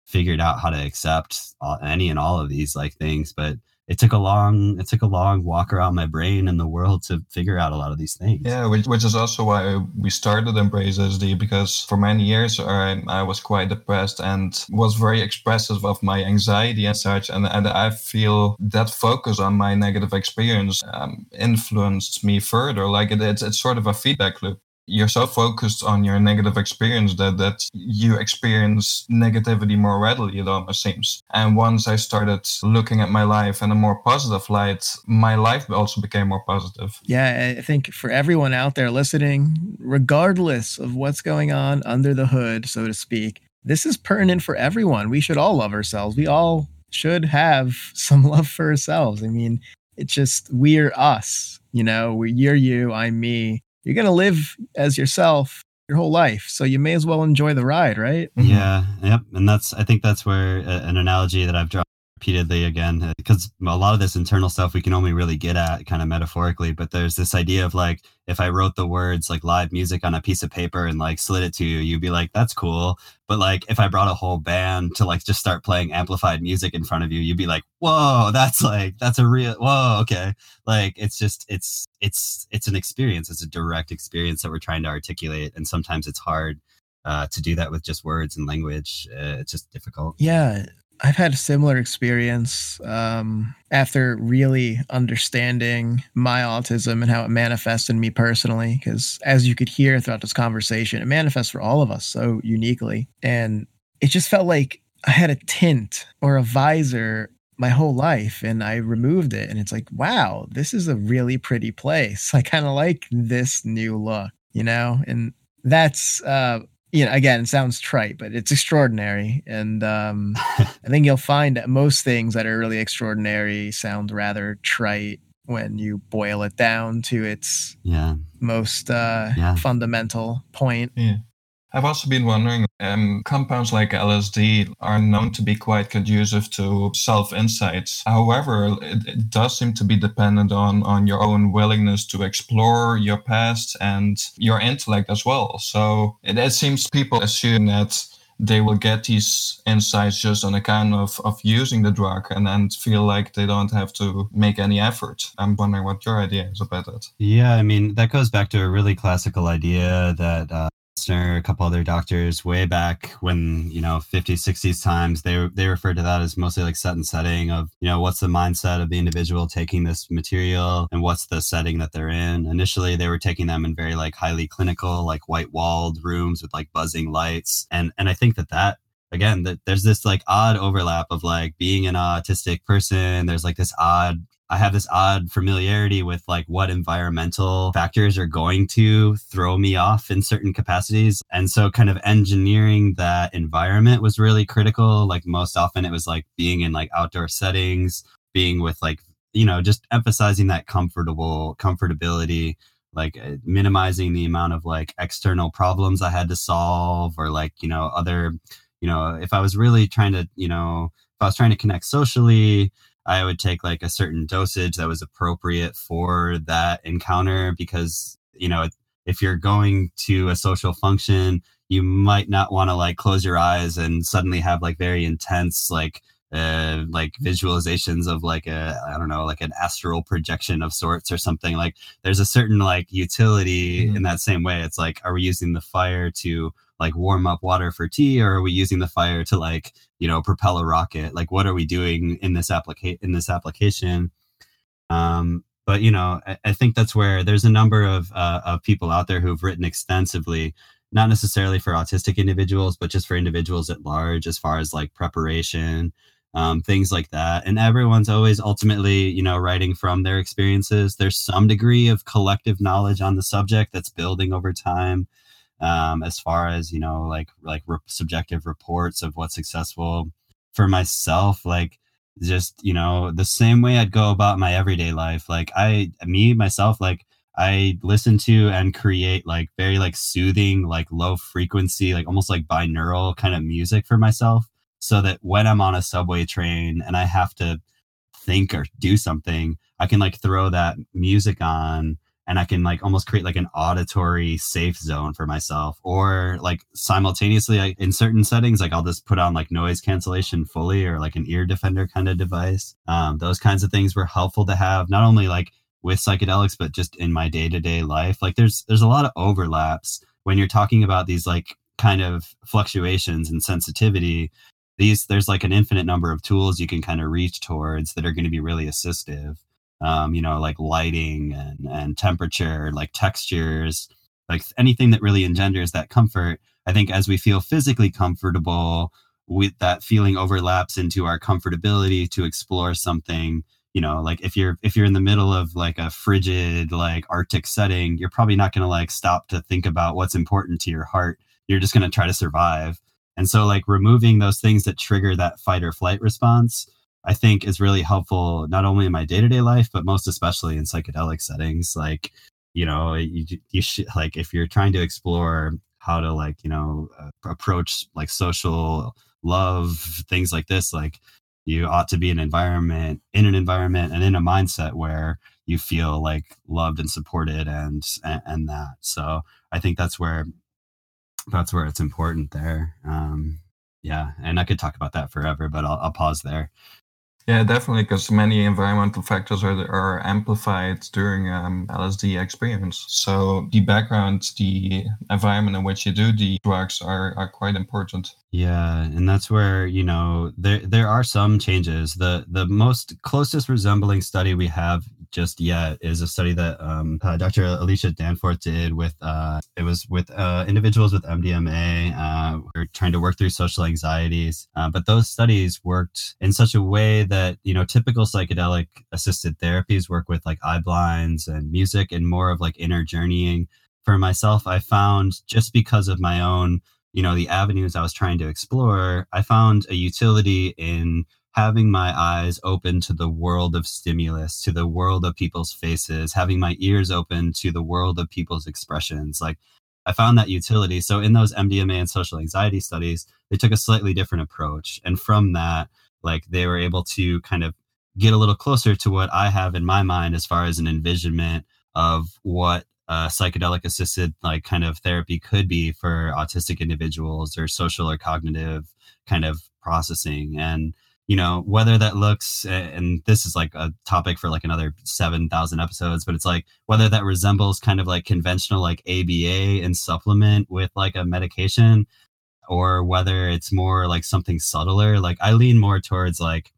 [SPEAKER 2] figured out how to accept all, any and all of these like things. But it took a long it took a long walk around my brain and the world to figure out a lot of these things.
[SPEAKER 3] Yeah which, which is also why we started embrace sd because for many years I, I was quite depressed and was very expressive of my anxiety and such and, and i feel that focus on my negative experience um, influenced me further. Like it, it's, it's sort of a feedback loop you're so focused on your negative experience that that you experience negativity more readily it almost seems. And once i started looking at my life in a more positive light my life also became more positive.
[SPEAKER 1] Yeah i think for everyone out there listening regardless of what's going on under the hood so to speak this is pertinent for everyone. We should all love ourselves. We all should have *laughs* some love for ourselves. I mean it's just we're us you know? We're, you're you i'm me you're going to live as yourself your whole life. So you may as well enjoy the ride, right?
[SPEAKER 2] Yeah. Yep. And that's, I think that's where uh, an analogy that I've drawn repeatedly again because uh, a lot of this internal stuff we can only really get at kind of metaphorically but there's this idea of like if i wrote the words like live music on a piece of paper and like slid it to you you'd be like that's cool. But like if i brought a whole band to like just start playing amplified music in front of you you'd be like whoa that's like that's a real whoa okay. Like it's just it's it's it's an experience it's a direct experience that we're trying to articulate and sometimes it's hard uh, to do that with just words and language uh, it's just difficult.
[SPEAKER 1] Yeah I've had a similar experience um, after really understanding my autism and how it manifests in me personally. Because as you could hear throughout this conversation, it manifests for all of us so uniquely. And it just felt like I had a tint or a visor my whole life and I removed it. And it's like, wow, this is a really pretty place. *laughs* I kind of like this new look, you know? And that's uh, you know, again, it sounds trite, but it's extraordinary. And um, *laughs* I think you'll find that most things that are really extraordinary sound rather trite when you boil it down to its
[SPEAKER 2] yeah.
[SPEAKER 1] most uh, yeah. fundamental point.
[SPEAKER 3] Yeah. I've also been wondering um, compounds like LSD are known to be quite conducive to self insights. However, it, it, does seem to be dependent on, on your own willingness to explore your past and your intellect as well. So it, it seems people assume that they will get these insights just on account of, of using the drug and then feel like they don't have to make any effort. I'm wondering what your idea is about that.
[SPEAKER 2] Yeah, I mean, that goes back to a really classical idea that uh, Metzner, a couple other doctors way back when, you know, 50s, 60s times, they, they referred to that as mostly like set and setting of, you know, what's the mindset of the individual taking this material and what's the setting that they're in. Initially, they were taking them in very like highly clinical, like white walled rooms with like buzzing lights. And, and I think that that again that there's this like odd overlap of like being an autistic person there's like this odd I have this odd familiarity with like what environmental factors are going to throw me off in certain capacities. And so kind of engineering that environment was really critical. Like most often it was like being in like outdoor settings, being with like, you know, just emphasizing that comfortable comfortability, like uh, minimizing the amount of like external problems I had to solve or like, you know, other, you know, if I was really trying to, you know, if I was trying to connect socially, I would take like a certain dosage that was appropriate for that encounter because, you know, if you're going to a social function, you might not want to like close your eyes and suddenly have like very intense, like, uh, like visualizations of like a I don't know like an astral projection of sorts or something like there's a certain like utility mm-hmm. in that same way it's like are we using the fire to like warm up water for tea or are we using the fire to like you know propel a rocket like what are we doing in this application in this application? Um but you know I, I, think that's where there's a number of uh, of people out there who've written extensively not necessarily for autistic individuals but just for individuals at large as far as like preparation um, things like that. And everyone's always ultimately you know writing from their experiences. There's some degree of collective knowledge on the subject that's building over time um, as far as you know like like re- subjective reports of what's successful for myself like just you know the same way i'd go about my everyday life like i me myself like i listen to and create like very like soothing like low frequency like almost like binaural kind of music for myself so that when i'm on a subway train and i have to think or do something i can like throw that music on and I can like almost create like an auditory safe zone for myself. Or like simultaneously, I, in certain settings, like I'll just put on like noise cancellation fully or like an ear defender kind of device. Um, those kinds of things were helpful to have, not only like with psychedelics, but just in my day to day life. Like there's there's a lot of overlaps when you're talking about these like kind of fluctuations and sensitivity these there's like an infinite number of tools you can kind of reach towards that are going to be really assistive um, you know, like lighting and, and temperature, like textures, like anything that really engenders that comfort. I think as we feel physically comfortable, with that feeling overlaps into our comfortability to explore something you know like if you're if you're in the middle of like a frigid like arctic setting you're probably not going to like stop to think about what's important to your heart you're just going to try to survive and so like removing those things that trigger that fight or flight response I think is really helpful not only in my day to day life, but most especially in psychedelic settings. Like, you know, you, you should like if you're trying to explore how to like you know uh, approach like social love things like this, like you ought to be an environment in an environment and in a mindset where you feel like loved and supported and and, and that. So I think that's where that's where it's important there. Um, yeah, and I could talk about that forever, but I'll, I'll pause there.
[SPEAKER 3] Yeah, definitely, because many environmental factors are, are amplified during um, LSD experience. So the background, the environment in which you do the drugs are, are quite important.
[SPEAKER 2] Yeah, and that's where you know there there are some changes. The the most closest resembling study we have just yet is a study that um, uh, Dr. Alicia Danforth did with uh, it was with uh, individuals with MDMA. Uh, we're trying to work through social anxieties, uh, but those studies worked in such a way that you know typical psychedelic assisted therapies work with like eye blinds and music and more of like inner journeying. For myself, I found just because of my own you know the avenues i was trying to explore i found a utility in having my eyes open to the world of stimulus to the world of people's faces having my ears open to the world of people's expressions like i found that utility. So in those mdma and social anxiety studies they took a slightly different approach. And from that like they were able to kind of get a little closer to what i have in my mind as far as an envisionment of what uh, psychedelic assisted like kind of therapy could be for autistic individuals or social or cognitive kind of processing. And you know whether that looks and this is like a topic for like another 7000 episodes but it's like whether that resembles kind of like conventional like aba and supplement with like a medication or whether it's more like something subtler. Like i lean more towards like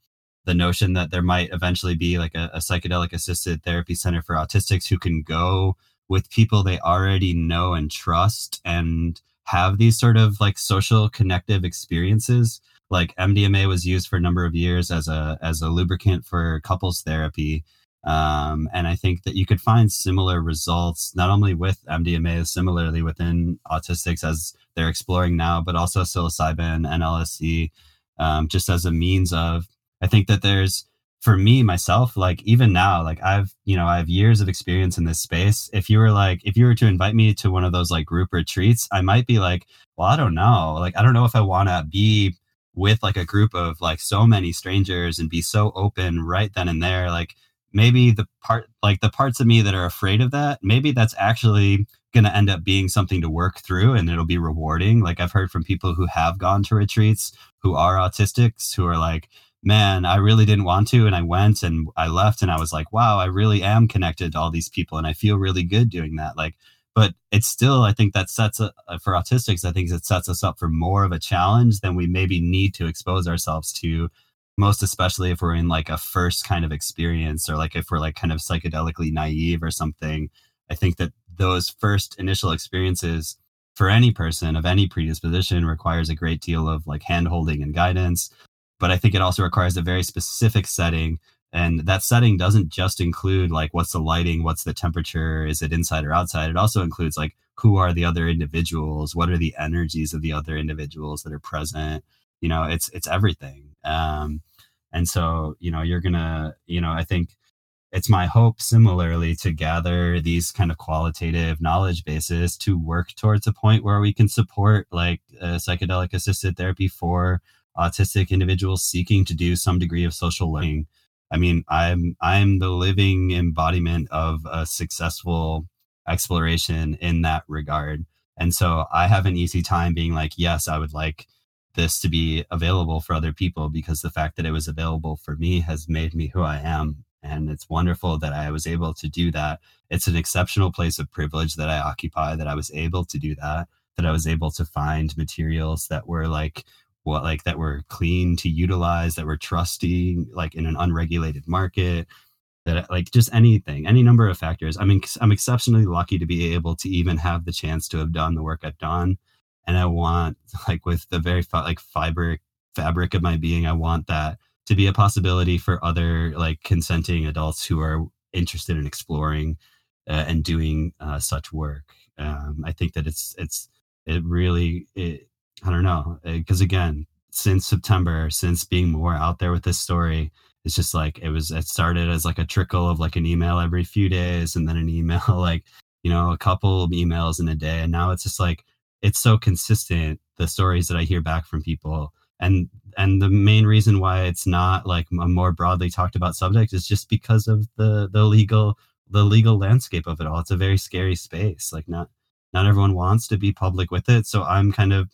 [SPEAKER 2] the notion that there might eventually be like a, a psychedelic assisted therapy center for autistics who can go with people they already know and trust and have these sort of like social connective experiences like MDMA was used for a number of years as a as a lubricant for couples therapy. Um, and I think that you could find similar results not only with MDMA, similarly within autistics as they're exploring now, but also psilocybin and LSD, um, just as a means of. I think that there's for me myself like even now like i've you know i have years of experience in this space if you were like if you were to invite me to one of those like group retreats i might be like well i don't know like i don't know if i want to be with like a group of like so many strangers and be so open right then and there like maybe the part like the parts of me that are afraid of that maybe that's actually going to end up being something to work through and it'll be rewarding. Like i've heard from people who have gone to retreats who are autistics who are like man i really didn't want to and i went and i left and i was like wow i really am connected to all these people and i feel really good doing that like but it's still i think that sets a, uh, for autistics i think it sets us up for more of a challenge than we maybe need to expose ourselves to most especially if we're in like a first kind of experience or like if we're like kind of psychedelically naive or something. I think that those first initial experiences for any person of any predisposition requires a great deal of like hand holding and guidance but i think it also requires a very specific setting and that setting doesn't just include like what's the lighting what's the temperature is it inside or outside? It also includes like who are the other individuals? What are the energies of the other individuals that are present? You know it's it's everything. Um and so you know you're gonna you know i think it's my hope similarly to gather these kind of qualitative knowledge bases to work towards a point where we can support like psychedelic assisted therapy for autistic individuals seeking to do some degree of social learning I mean, I'm I'm the living embodiment of a successful exploration in that regard. And so I have an easy time being like, yes, I would like this to be available for other people because the fact that it was available for me has made me who I am. And it's wonderful that I was able to do that. It's an exceptional place of privilege that I occupy, that I was able to do that, that I was able to find materials that were like what like that were clean to utilize, that were trusty, like in an unregulated market, that like just anything, any number of factors. I mean, I'm exceptionally lucky to be able to even have the chance to have done the work I've done, and I want *laughs* like with the very like fiber fabric of my being, I want that to be a possibility for other like consenting adults who are interested in exploring uh, and doing uh, such work. Um, I think that it's it's it really it, I don't know. Because eh, again, since September, since being more out there with this story, it's just like it was, it started as like a trickle of like an email every few days and then an *laughs* email, like, you know, a couple emails in a day. And now it's just like, it's so consistent, the stories that I hear back from people. And, and the main reason why it's not like a more broadly talked about subject is just because of the, the legal, the legal landscape of it all. It's a very scary space. Like not, not everyone wants to be public with it. So I'm kind of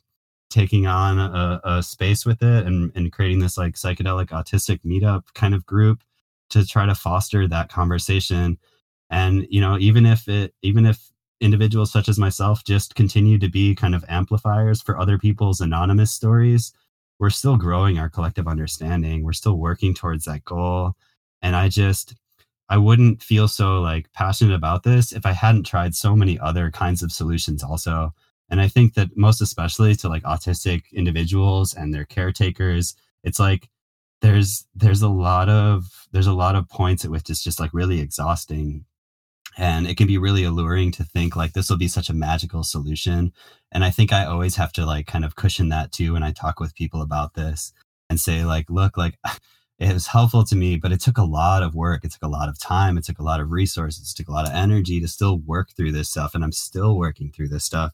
[SPEAKER 2] taking on a, a space with it and, and creating this like psychedelic autistic meetup kind of group to try to foster that conversation. And you know even if it even if individuals such as myself just continue to be kind of amplifiers for other people's anonymous stories we're still growing our collective understanding. We're still working towards that goal. And i just i wouldn't feel so like passionate about this if i hadn't tried so many other kinds of solutions also and I think that most especially to like autistic individuals and their caretakers, it's like there's there's a lot of there's a lot of points at which it's just like really exhausting. And it can be really alluring to think like this will be such a magical solution. And i think i always have to like kind of cushion that too when i talk with people about this and say like look like *laughs* it was helpful to me but it took a lot of work. It took a lot of time. It took a lot of resources. It took a lot of energy to still work through this stuff and i'm still working through this stuff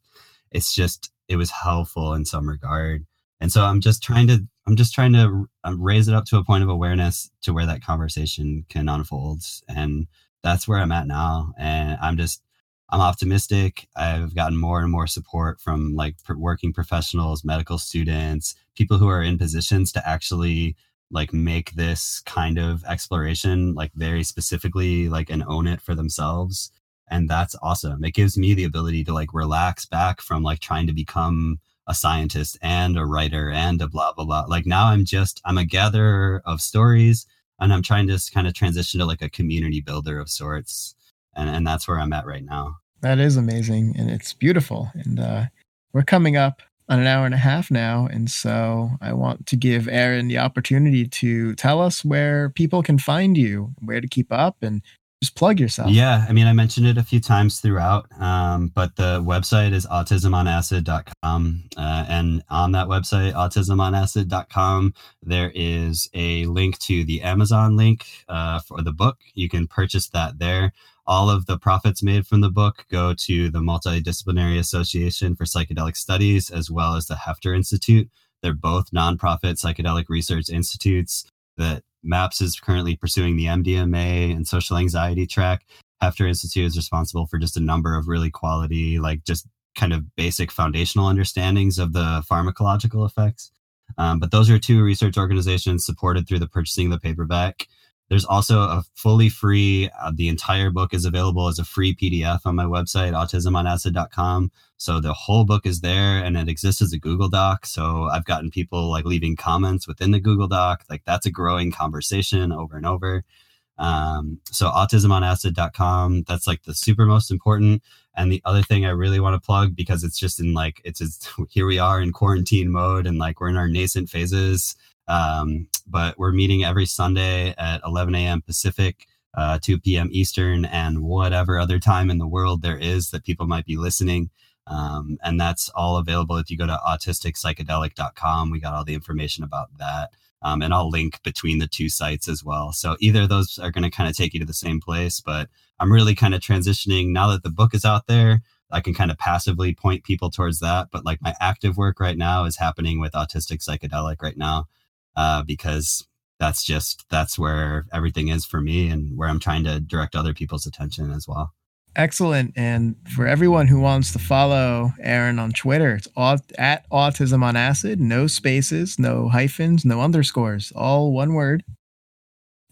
[SPEAKER 2] it's just it was helpful in some regard. And so i'm just trying to i'm just trying to um, raise it up to a point of awareness to where that conversation can unfold. And that's where i'm at now. And i'm just i'm optimistic. I've gotten more and more support from like working professionals medical students people who are in positions to actually like make this kind of exploration like very specifically like and own it for themselves and that's awesome. It gives me the ability to like relax back from like trying to become a scientist and a writer and a blah blah blah. Like now i'm just i'm a gatherer of stories and i'm trying to kind of transition to like a community builder of sorts. And and that's where i'm at right now.
[SPEAKER 1] That is amazing and it's beautiful. And uh we're coming up on an hour and a half now. And so I want to give Aaron the opportunity to tell us where people can find you, where to keep up, and just plug yourself.
[SPEAKER 2] Yeah. I mean, I mentioned it a few times throughout, um, but the website is autismonacid.com. Uh, and on that website, autismonacid.com, there is a link to the Amazon link uh, for the book. You can purchase that there all of the profits made from the book go to the Multidisciplinary Association for Psychedelic Studies as well as the Heffter Institute. They're both nonprofit psychedelic research institutes that MAPS is currently pursuing the MDMA and social anxiety track. Heffter Institute is responsible for just a number of really quality, like just kind of basic foundational understandings of the pharmacological effects. Um, but those are two research organizations supported through the purchasing of the paperback. There's also a fully free, uh, the entire book is available as a free PDF on my website, autismonacid.com. So the whole book is there and it exists as a Google Doc. So I've gotten people like leaving comments within the Google Doc. Like that's a growing conversation over and over. Um, so autismonacid.com, that's like the super most important. And the other thing I really want to plug because it's just in like, it's, it's *laughs* here we are in quarantine mode and like we're in our nascent phases um, but we're meeting every Sunday at 11 a.m. Pacific, uh, 2 p.m. Eastern, and whatever other time in the world there is that people might be listening. Um, and that's all available if you go to autisticpsychedelic.com. We got all the information about that. Um, and I'll link between the two sites as well. So either of those are going to kind of take you to the same place. But I'm really kind of transitioning now that the book is out there. I can kind of passively point people towards that. But like my active work right now is happening with Autistic Psychedelic right now uh, because that's just that's where everything is for me and where I'm trying to direct other people's attention as well.
[SPEAKER 1] Excellent. And for everyone who wants to follow Aaron on Twitter, it's at Autism on Acid, no spaces, no hyphens, no underscores, all one word.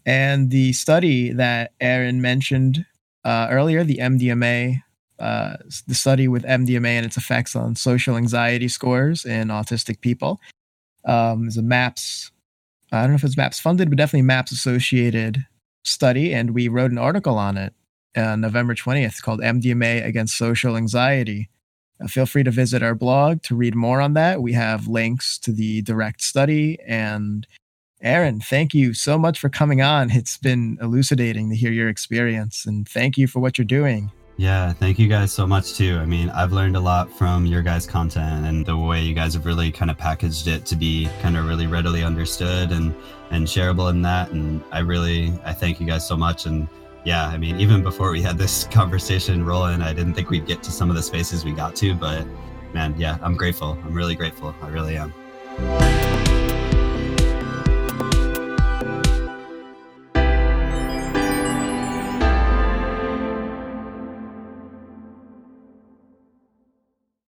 [SPEAKER 1] And the study that Aaron mentioned uh, earlier, the MDMA, uh, the study with MDMA and its effects on social anxiety scores in autistic people, um, is a MAPS. I don't know if it's MAPS funded, but definitely MAPS associated study, and we wrote an article on it on November 20th called MDMA Against Social Anxiety. Uh, feel free to visit our blog to read more on that. We have links to the direct study. And Aaron, thank you so much for coming on. It's been elucidating to hear your experience, and thank you for what you're doing.
[SPEAKER 2] Yeah, thank you guys so much too. I mean, I've learned a lot from your guys' content and the way you guys have really kind of packaged it to be kind of really readily understood and and shareable in that. And I really I thank you guys so much. And yeah, I mean, even before we had this *laughs* conversation rolling, I didn't think we'd get to some of the spaces we got to, but man, yeah, I'm grateful. I'm really grateful. I really am.